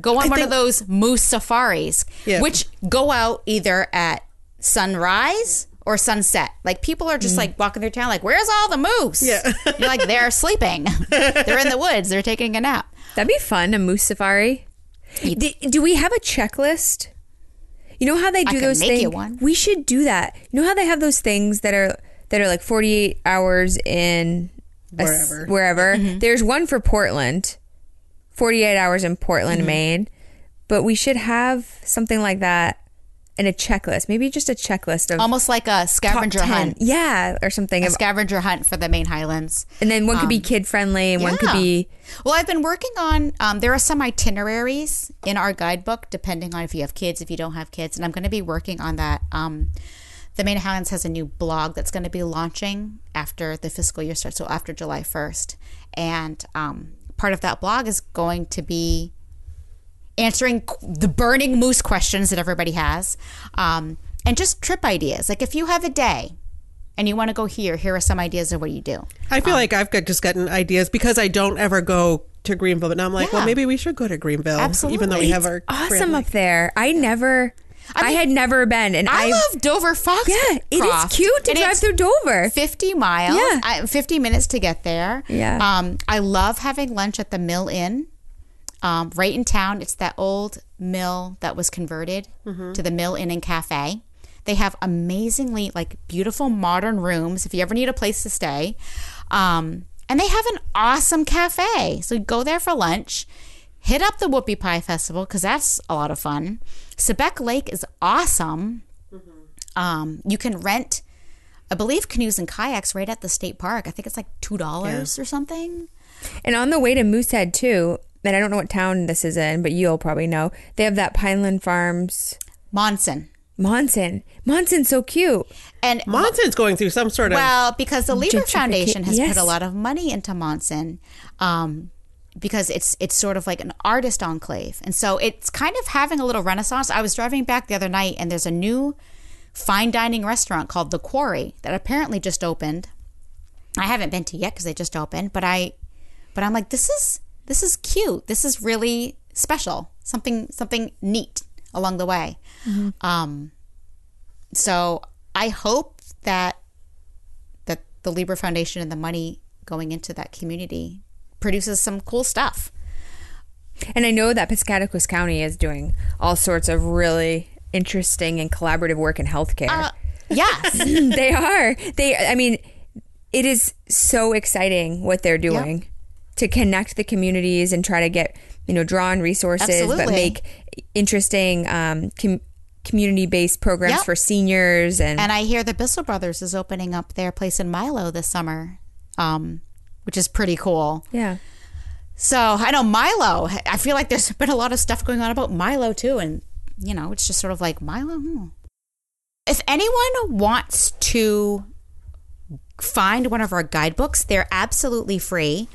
Go on I one think- of those moose safaris, Yeah. which go out either at sunrise or sunset. Like people are just like walking through town, like, "Where's all the moose?" Mm. Yeah. you're like, they're sleeping. (laughs) they're in the woods. They're taking a nap. That'd be fun, a moose safari. Do, do we have a checklist? You know how they do can those make things? you one. We should do that. You know how they have those things that are that are like 48 hours in a s- Wherever. wherever. Mm-hmm. There's one for Portland. 48 hours in Portland, Mm-hmm. Maine. But we should have something like that in a checklist. Maybe just a checklist of Almost like a scavenger hunt. Yeah, or something. A scavenger hunt for the Maine Highlands. and then one could be kid friendly and one could Um, be Well, I've been working on. Um, there are some itineraries in our guidebook, depending on if you have kids, if you don't have kids, and I'm going to be working on that. Um, the Maine Highlands has a new blog that's going to be launching after the fiscal year starts, so after July 1st, and um, part of that blog is going to be answering the burning moose questions that everybody has, um, and just trip ideas. Like if you have a day. And you want to go here? Here are some ideas of what you do. I feel like I've got just gotten ideas because I don't ever go to Greenville, but now I'm like, well, maybe we should go to Greenville, Absolutely. even though we have our awesome family. up there. I never, I, mean, had never been, and I I, love Dover Fox. yeah, it is cute to And drive it's through Dover. 50 miles, Yeah. I, 50 minutes to get there. Yeah. Um, I love having lunch at the Mill Inn, um, right in town. It's that old mill that was converted Mm-hmm. to the Mill Inn and Cafe. They have amazingly like beautiful modern rooms if you ever need a place to stay. Um, and they have an awesome cafe. So go there for lunch. Hit up the Whoopie Pie Festival because that's a lot of fun. Sebec Lake is awesome. Um, you can rent, I believe, canoes and kayaks right at the state park. I think it's like two dollars or something. And on the way to Moosehead too, and I don't know what town this is in, but you'll probably know. They have that Pineland Farms Monson. Monson. Monson's so cute. And Monson's going through some sort of. well, because the Libra Foundation has yes. put a lot of money into Monson, um, because it's it's sort of like an artist enclave, and so it's kind of having a little renaissance. I was driving back the other night, and there's a new fine dining restaurant called The Quarry that apparently just opened. I haven't been to yet because they just opened, but I, but I'm like, this is this is cute. This is really special. Something something neat along the way. Um, so I hope that that the Libra Foundation and the money going into that community produces some cool stuff. And I know that Piscataquis County is doing all sorts of really interesting and collaborative work in healthcare. Uh, yes. (laughs) they are. They I mean, it is so exciting what they're doing to connect the communities and try to get, you know, draw on resources but make interesting um, com- community-based programs Yep. for seniors and, and I hear the Bissell Brothers is opening up their place in Milo this summer, um, which is pretty cool. yeah. So I know Milo. I feel like there's been a lot of stuff going on about Milo too, and you know, it's just sort of like Milo. Hmm. If anyone wants to find one of our guidebooks, they're absolutely free.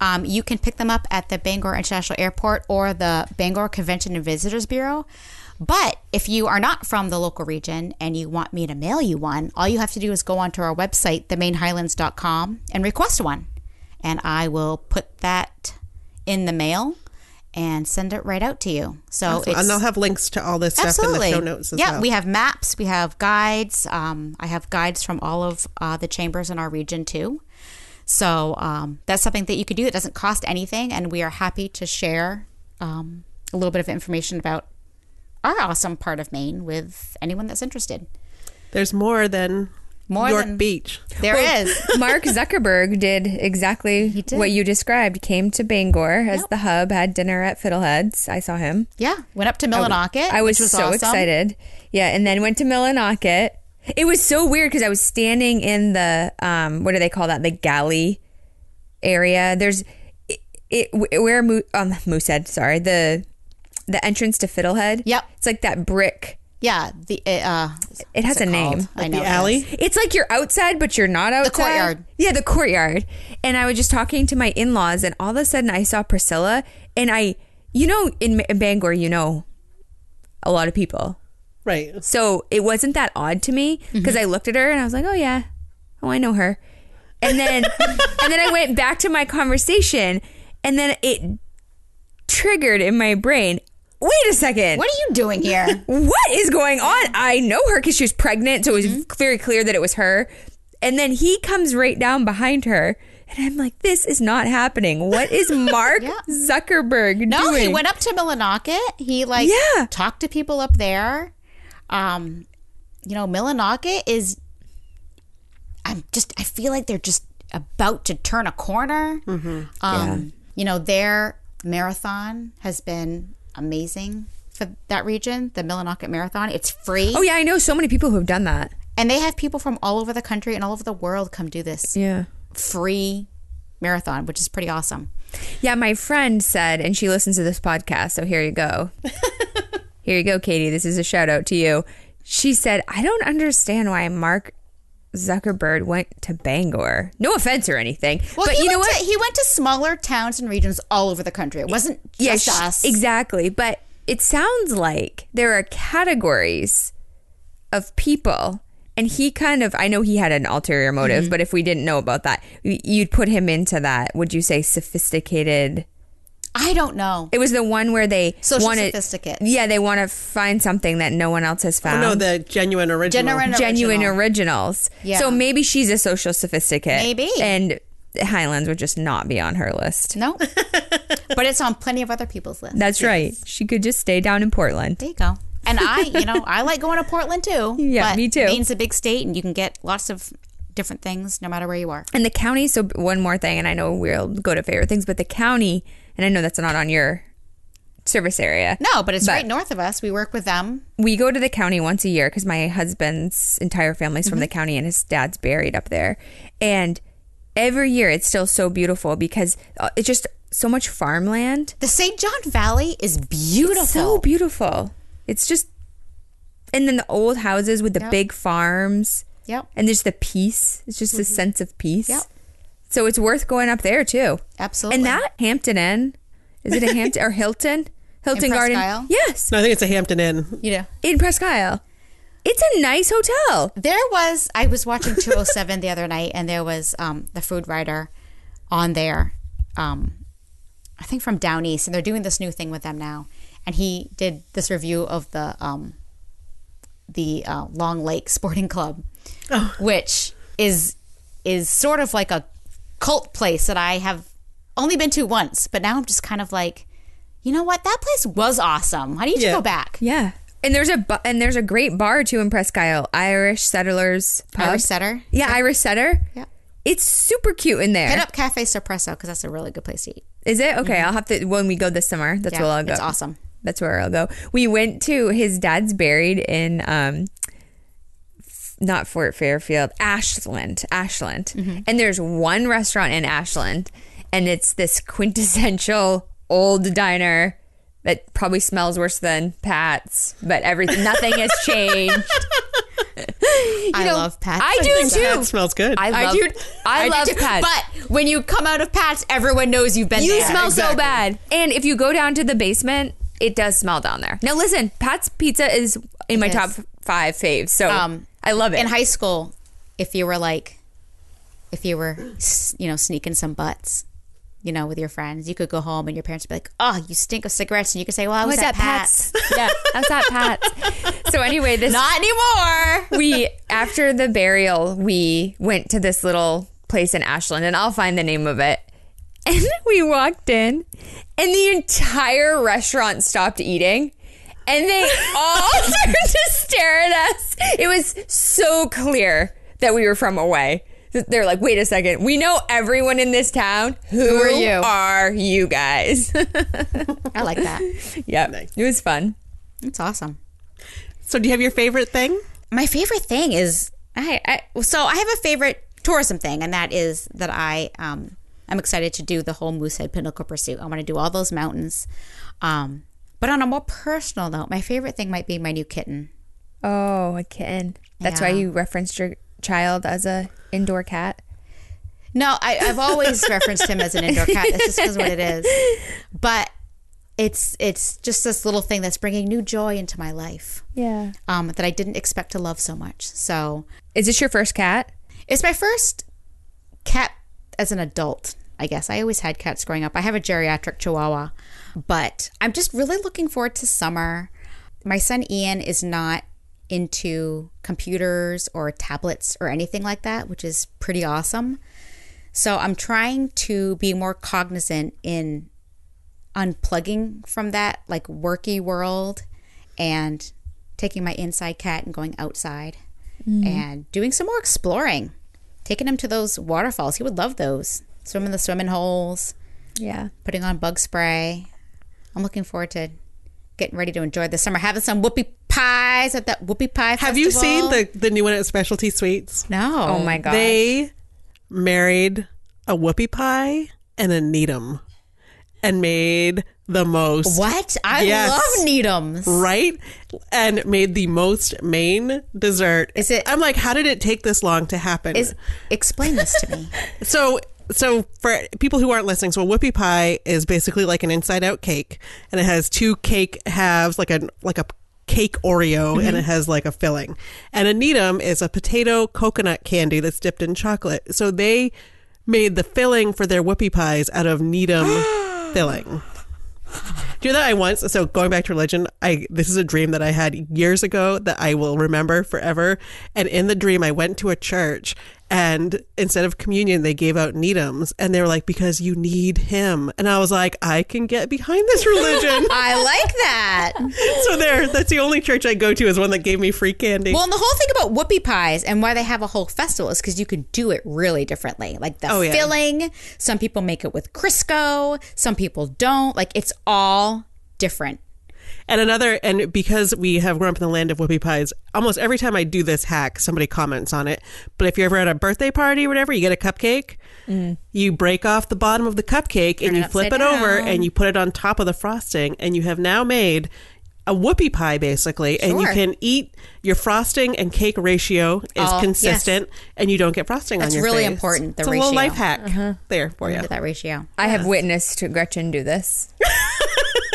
Um, you can pick them up at the Bangor International Airport or the Bangor Convention and Visitors Bureau. But if you are not from the local region and you want me to mail you one, all you have to do is go onto our website, themainehighlands.com, and request one. And I will put that in the mail and send it right out to you. So it's and they'll have links to all this stuff Absolutely. in the show notes as yeah, well. we have maps, we have guides. Um, I have guides from all of uh, the chambers in our region too. So um, that's something that you could do. It doesn't cost anything, and we are happy to share um, a little bit of information about our awesome part of Maine with anyone that's interested. There's more than More York than- Beach. There is. (laughs) Mark Zuckerberg did exactly did. what you described. Came to Bangor as the hub, had dinner at Fiddleheads. I saw him. Yeah, went up to Millinocket. I was, which was so awesome. excited. Yeah, and then went to Millinocket. It was so weird because I was standing in the um, what do they call that? The galley area. There's it, it where Mo- um, Moosehead. Sorry, the the entrance to Fiddlehead. Yep. it's like that brick. Yeah, the uh, It has what's a name. called? I know the alley? is. It's like you're outside, but you're not outside. The courtyard. Yeah, the courtyard. And I was just talking to my in laws, and all of a sudden I saw Priscilla, and I, you know, in Ma- Bangor, you know, a lot of people. Right. So it wasn't that odd to me because I looked at her and I was like, oh yeah, oh I know her. And then (laughs) and then I went back to my conversation, and then it triggered in my brain. Wait a second. What are you doing here? (laughs) What is going on? I know her because she was pregnant, so it was Mm-hmm. very clear that it was her. And then he comes right down behind her, and I'm like, "This is not happening. What is (laughs) Mark Yeah. Zuckerberg No, doing?" he went up to Millinocket. He like Yeah. talked to people up there. Um, you know, Millinocket is. I'm just. I feel like they're just about to turn a corner. Mm-hmm. Um, you know, their marathon has been amazing for that region. The Millinocket Marathon. It's free, oh yeah, I know so many people who have done that. and they have people from all over the country and all over the world come do this Yeah. free marathon, which is pretty awesome. Yeah, my friend said, and she listens to this podcast, so here you go. (laughs) here you go, Katie. This is a shout out to you. She said, I don't understand why Mark Zuckerberg went to Bangor. No offense or anything. Well, but you know what? To, he went to smaller towns and regions all over the country. It wasn't Yeah, just us. Exactly. But it sounds like there are categories of people. And he kind of, I know he had an ulterior motive, Mm-hmm. but if we didn't know about that, you'd put him into that, would you say sophisticated? I don't know. It was the one where they Social wanted, sophisticate. Yeah, they want to find something that no one else has Oh, found. no, the genuine original. Genuine- genuine original. originals. Yeah. So maybe she's a social sophisticate. Maybe. And Highlands would just not be on her list. No, (laughs) but it's on plenty of other people's lists. That's right. She could just stay down in Portland. There you go. And I, you know, I like going to Portland too. (laughs) Yeah, but me too. Maine's a big state, and you can get lots of different things no matter where you are. And the county, so one more thing, and I know we'll go to favorite things, but the county, and I know that's not on your service area. No, but it's But- right north of us. We work with them. We go to the county once a year because my husband's entire family's from the county and his dad's buried up there. And every year it's still so beautiful because uh, it's just so much farmland. The St. John Valley is beautiful. So beautiful. It's just, and then the old houses with the Yep. big farms. Yep. And there's the peace. It's just a sense of peace. Yep. So it's worth going up there too. Absolutely. And that Hampton Inn, is it a Hampton (laughs) or Hilton? Hilton Presque Garden. Isle? Yes, No, I think it's a Hampton Inn. you know, in Presque Isle. It's a nice hotel. there was. I was watching 207 the other night, and there was um, the food writer on there. Um, I think from down east, and they're doing this new thing with them now. And he did this review of the um, the uh, Long Lake Sporting Club, which is is sort of like a cult place that I have only been to once, but now I'm just kind of like, you know what? That place was awesome. I need Yeah. to go back. Yeah. And there's a bu- and there's a great bar too in Presque Isle, Irish Settlers Pub. Irish Setter. Yeah, Irish Setter. Yeah. It's super cute in there. Hit up Cafe Sorpreso because that's a really good place to eat. Is it? Okay, I'll have to when we go this summer. That's Mm-hmm. Yeah, where I'll go. it's awesome. That's where I'll go. We went to his dad's buried in um f- not Fort Fairfield, Ashland, Ashland. Mm-hmm. And there's one restaurant in Ashland and it's this quintessential old diner that probably smells worse than Pat's, but everything (laughs) nothing has changed. I love Pat's. I do too. That smells good. I I love do. I, love do. Pat's. But when you come out of Pat's, everyone knows you've been You there. smell so bad. And if you go down to the basement, it does smell down there. Now listen, Pat's Pizza is in my top five faves. So Um, I love it. In high school, if you were like, if you were, you know, sneaking some butts, you know, with your friends, you could go home and your parents would be like, "Oh, you stink of cigarettes," and you could say, "Well, I oh, was, was at at Pat's." Pat's. (laughs) yeah, I was at Pat's. So anyway, this Not anymore. we after the burial, we went to this little place in Ashland, and I'll find the name of it. And (laughs) we walked in, and the entire restaurant stopped eating. And they all (laughs) started to stare at us. It was so clear that we were from away. They're like, wait a second. We know everyone in this town. Who, are you?" Are you guys? (laughs) I like that. yep. It was fun. It's awesome. so, do you have your favorite thing? My favorite thing is I, I so I have a favorite tourism thing, and that is that I um I'm excited to do the whole Moosehead Pinnacle Pursuit. I want to do all those mountains. Um, but on a more personal note, my favorite thing might be my new kitten. Oh, a kitten. That's why you referenced your child as a indoor cat. No, I, I've always (laughs) referenced him as an indoor cat. That's just because what it is. (laughs) But it's it's just this little thing that's bringing new joy into my life Yeah. um, that I didn't expect to love so much. So Is this your first cat? it's my first cat as an adult. I guess I always had cats growing up. I have a geriatric Chihuahua, but I'm just really looking forward to summer. My son Ian is not into computers or tablets or anything like that, which is pretty awesome. So I'm trying to be more cognizant in unplugging from that like worky world and taking my inside cat and going outside mm-hmm. and doing some more exploring. Taking him to those waterfalls. He would love those. Swim in the swimming holes, Yeah. putting on bug spray. I'm looking forward to getting ready to enjoy the summer. Having some whoopie pies at that whoopie pie Have you seen the the new one at Specialty Sweets? No. Oh my god. They married a whoopie pie and a Needham, and made the most What? I Yes. love Needhams. right and made the most Maine dessert. Is it- I'm like, how did it take this long to happen? Is explain this to me. (laughs) So, so for people who aren't listening, so a whoopie pie is basically like an inside-out cake, and it has two cake halves, like a like a cake Oreo, and mm-hmm. it has like a filling. And a needham is a potato coconut candy that's dipped in chocolate. So they made the filling for their whoopie pies out of needham (gasps) filling. Do you know that I once so going back to religion, I this is a dream that I had years ago that I will remember forever. And in the dream I went to a church And instead of communion, they gave out Needhams. And they were like, because you need him. And I was like, I can get behind this religion. (laughs) I like that. so there, that's the only church I go to is one that gave me free candy. Well, and the whole thing about whoopie pies and why they have a whole festival is because you can do it really differently. Like the Oh, yeah. filling, some people make it with Crisco, some people don't. Like it's all different. And another, and because we have grown up in the land of whoopie pies, almost every time I do this hack, somebody comments on it. But if you're ever at a birthday party or whatever, you get a cupcake, mm. you break off the bottom of the cupcake and it you flip it upside over and you put it on top of the frosting, and you have now made a whoopie pie basically, and you can eat your frosting and cake ratio is Oh, consistent, and you don't get frosting That's on your really face. important, the it's a little ratio. life hack uh-huh. there for you. Look at that ratio. I have witnessed Gretchen do this. (laughs)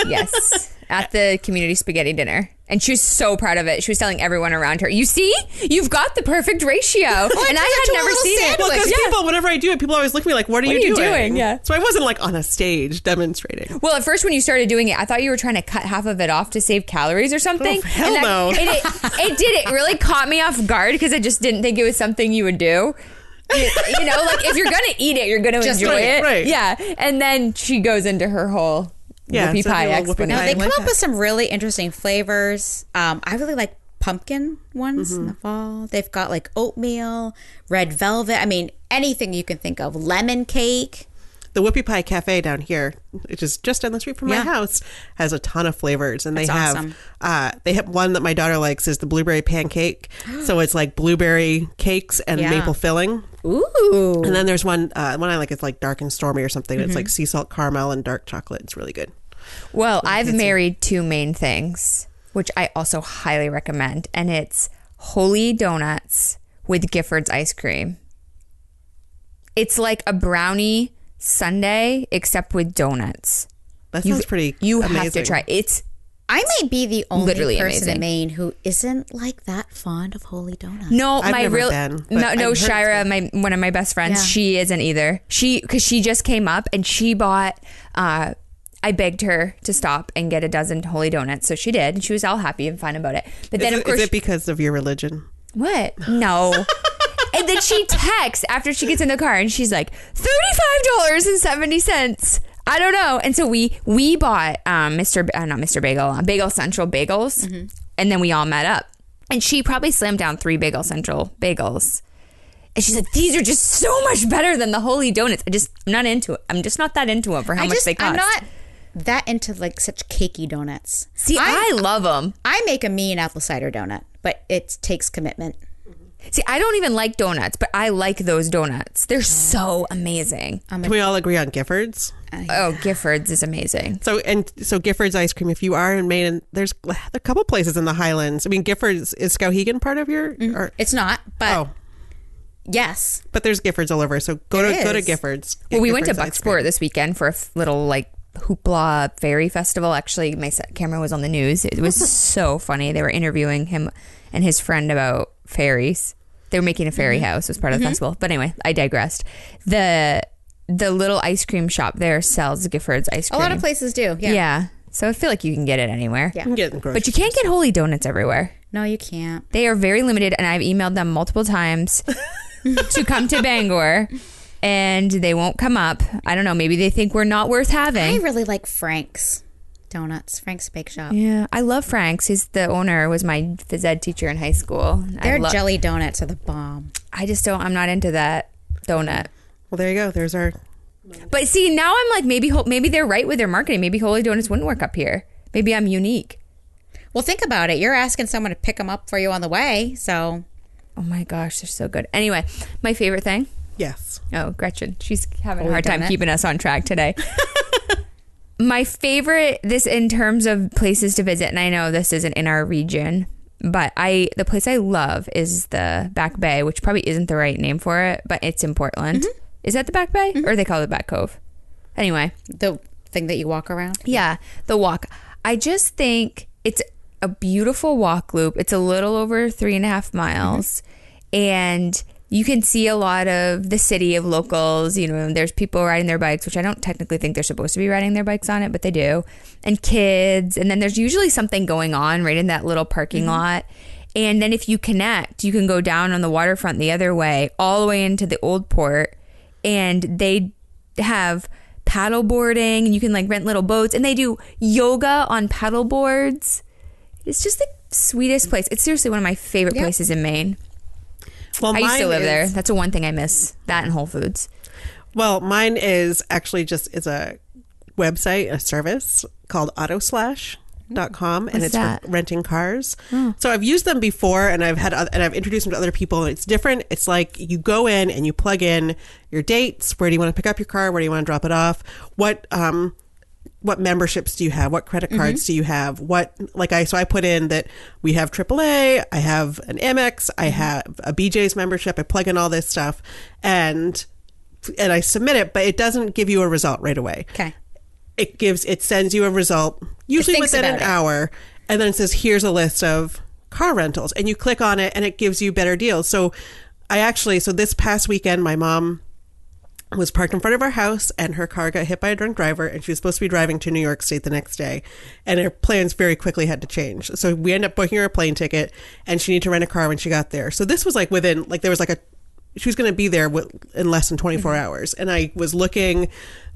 yes. At the community spaghetti dinner. And she was so proud of it. She was telling everyone around her, You see? You've got the perfect ratio. and I turned had never little seen it. Well, because Yeah. people, whenever I do it, people always look at me like, "What are, What you, are you doing? doing? Yeah. So I wasn't like on a stage demonstrating. Well, at first when you started doing it, I thought you were trying to cut half of it off to save calories or something. Oh, hell and that- no. It, it, it did. It really caught me off guard because I just didn't think it was something you would do. You, you know, like if you're gonna eat it, you're gonna Just enjoy right, it. right. Yeah. And then she goes into her whole Yeah, whoopie pie the little. No, they come up with some really interesting flavors. Um, I really like pumpkin ones in the fall. They've got like oatmeal, red velvet. I mean, anything you can think of. Lemon cake. The Whoopie Pie Cafe down here, which is just down the street from Yeah. my house, has a ton of flavors, and they have awesome. uh, they have one that my daughter likes is the blueberry pancake. (gasps) so it's like blueberry cakes and Yeah. maple filling. Ooh. And then there's one uh, one I like. It's like dark and stormy or something. Mm-hmm. It's like sea salt caramel and dark chocolate. It's really good. Well, I've married two main things, which I also highly recommend, and it's Holy Donuts with Gifford's ice cream. It's like a brownie sundae except with donuts. That You, sounds pretty. You amazing. have to try. It's I may be the only Literally person amazing. in Maine who isn't like that fond of holy donuts. no, I've my never real been, no, no. Shira, my one of my best friends, Yeah. she isn't either. She because she just came up and she bought. uh I begged her to stop and get a dozen holy donuts, so she did, and she was all happy and fine about it. But then, Is, of it, course, is it because of your religion? What? No. (laughs) and then she texts after she gets in the car and she's like, $35.70. I don't know. And so we we bought um Mr. B- uh, not Mr. Bagel, uh, Bagel Central bagels. And then we all met up. And she probably slammed down three Bagel Central bagels. And she said, "These are just so much better than the Holy Donuts. I just, I'm not into it. I'm just not that into them for how I much just, they cost. I'm not that into like such cakey donuts. See, I, love them. I make a mean apple cider donut, but it takes commitment. Mm-hmm. See, I don't even like donuts, but I like those donuts. They're so amazing. Can we all agree on Giffords? Uh, oh, Gifford's is amazing. So and so Gifford's ice cream. If you are in Maine, and there's a couple places in the Highlands. I mean, Gifford's is Skowhegan part of your. Mm-hmm. Or, It's not, but oh, yes. but there's Giffords all over. So go to There go to. Giffords. Well, we went to Giffords ice. Bucksport this weekend for a f- little like hoopla fairy festival. Actually, my se- Cameron was on the news. It was (laughs) so funny. They were interviewing him and his friend about fairies. They were making a fairy mm-hmm. house as part of the mm-hmm. festival. But anyway, I digressed. The the little ice cream shop there sells Gifford's ice cream. A lot of places do. Yeah. Yeah. So I feel like you can get it anywhere. Yeah. You can get But you can't get holy donuts everywhere. No, you can't. They are very limited, and I've emailed them multiple times (laughs) to come to Bangor, (laughs) and they won't come up. I don't know. Maybe they think we're not worth having. I really like Frank's donuts, Frank's Bake Shop. Yeah, I love Frank's. He's the owner. Was my phys ed teacher in high school. I Their lo- jelly donuts are the bomb. I just don't. I'm not into that donut. Well, there you go. There's our. But see, now I'm like, maybe maybe they're right with their marketing. Maybe Holy Donuts wouldn't work up here. Maybe I'm unique. Well, think about it. You're asking someone to pick them up for you on the way, so Oh my gosh, they're so good. Anyway, my favorite thing. Yes. Oh, Gretchen. She's having a hard time donut. keeping us on track today. (laughs) My favorite this in terms of places to visit, and I know this isn't in our region, but I the place I love is the Back Bay, which probably isn't the right name for it, but it's in Portland. Mm-hmm. Is that the Back Bay? Mm-hmm. Or they call it the Back Cove? Anyway, the thing that you walk around. yeah, the walk. I just think it's a beautiful walk loop. It's a little over three and a half miles, mm-hmm. and you can see a lot of the city of locals. You know, there's people riding their bikes, which I don't technically think they're supposed to be riding their bikes on it, but they do, and kids. And then there's usually something going on right in that little parking mm-hmm. lot. And then if you connect, you can go down on the waterfront the other way, all the way into the old port, and they have paddle boarding and you can like rent little boats and they do yoga on paddle boards. It's just the sweetest place. It's seriously one of my favorite Yep. places in Maine. Well, I used to live there. is- That's the one thing I miss. That and Whole Foods. Well, mine is actually just is a website, a service called autoslash.com and What's it's that? for renting cars. So I've used them before and I've had and I've introduced them to other people and it's different. It's like you go in and you plug in your dates, where do you want to pick up your car, where do you want to drop it off, what um what memberships do you have? What credit mm-hmm. cards do you have? What like I so I put in that we have AAA, I have an Amex, I mm-hmm. have a BJ's membership. I plug in all this stuff and and I submit it, but it doesn't give you a result right away. Okay. It gives it sends you a result usually within an it. hour, and then it says here's a list of car rentals, and you click on it, and it gives you better deals. So I actually so this past weekend, my mom was parked in front of our house and her car got hit by a drunk driver and she was supposed to be driving to New York State the next day and her plans very quickly had to change. So we ended up booking her a plane ticket and she needed to rent a car when she got there. So this was like within like there was like a she was going to be there wi- in less than 24 mm-hmm. hours and I was looking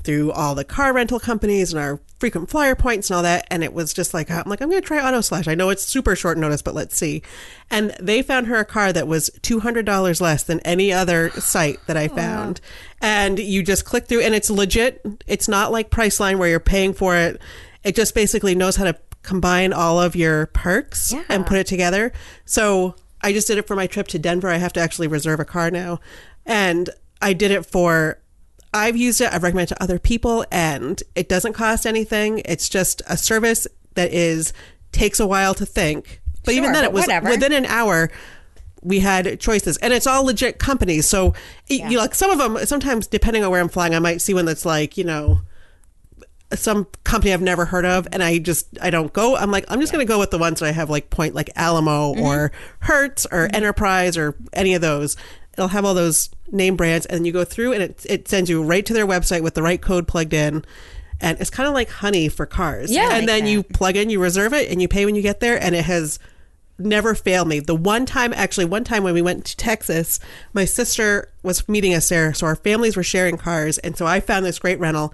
through all the car rental companies and our frequent flyer points and all that and it was just like I'm like I'm going to try Auto Slash. I know it's super short notice but let's see. And they found her a car that was $200 less than any other site that I oh, found. And you just click through and it's legit. It's not like Priceline where you're paying for it. It just basically knows how to combine all of your perks Yeah. and put it together. So I just did it for my trip to Denver. I have to actually reserve a car now. And I did it for I've used it, I've recommended it to other people, and it doesn't cost anything. It's just a service that is takes a while to think. But even then, it was whatever. within an hour. We had choices, and it's all legit companies. So, y you know, like some of them, sometimes depending on where I'm flying, I might see one that's like, you know, some company I've never heard of, and I just I don't go. I'm like I'm just going to go with the ones that I have like point like Alamo mm-hmm. or Hertz or mm-hmm. Enterprise or any of those. It'll have all those name brands, and you go through, and it it sends you right to their website with the right code plugged in. And it's kind of like honey for cars. Yeah. And like then you plug in, you reserve it, and you pay when you get there. And it has never failed me. The one time, actually, one time when we went to Texas, my sister was meeting us there. So our families were sharing cars. And so I found this great rental.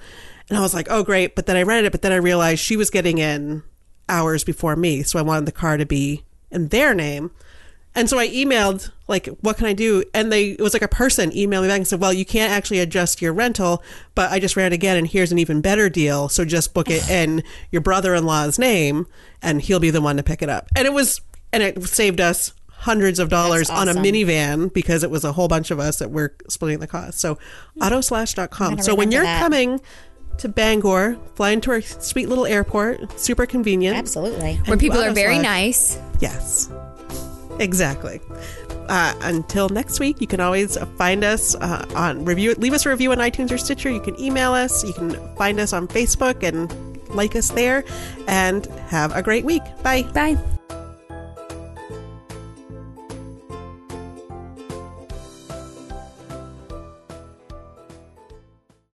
And I was like, oh, great. But then I rented it. But then I realized she was getting in hours before me. So I wanted the car to be in their name. And so I emailed, like, what can I do? And they, it was like a person emailed me back and said, well, you can't actually adjust your rental, but I just ran it again and here's an even better deal. So just book it in your brother in law's name and he'll be the one to pick it up. And it was, and it saved us hundreds of dollars That's on a minivan because it was a whole bunch of us that were splitting the cost. So autoslash.com. So when you're that. coming to Bangor, fly into our sweet little airport, super convenient. Absolutely. Where people are very Slash. nice. Yes. Exactly. Uh, until next week, you can always find us uh, on review. Leave us a review on iTunes or Stitcher. You can email us. You can find us on Facebook and like us there. And have a great week. Bye. Bye.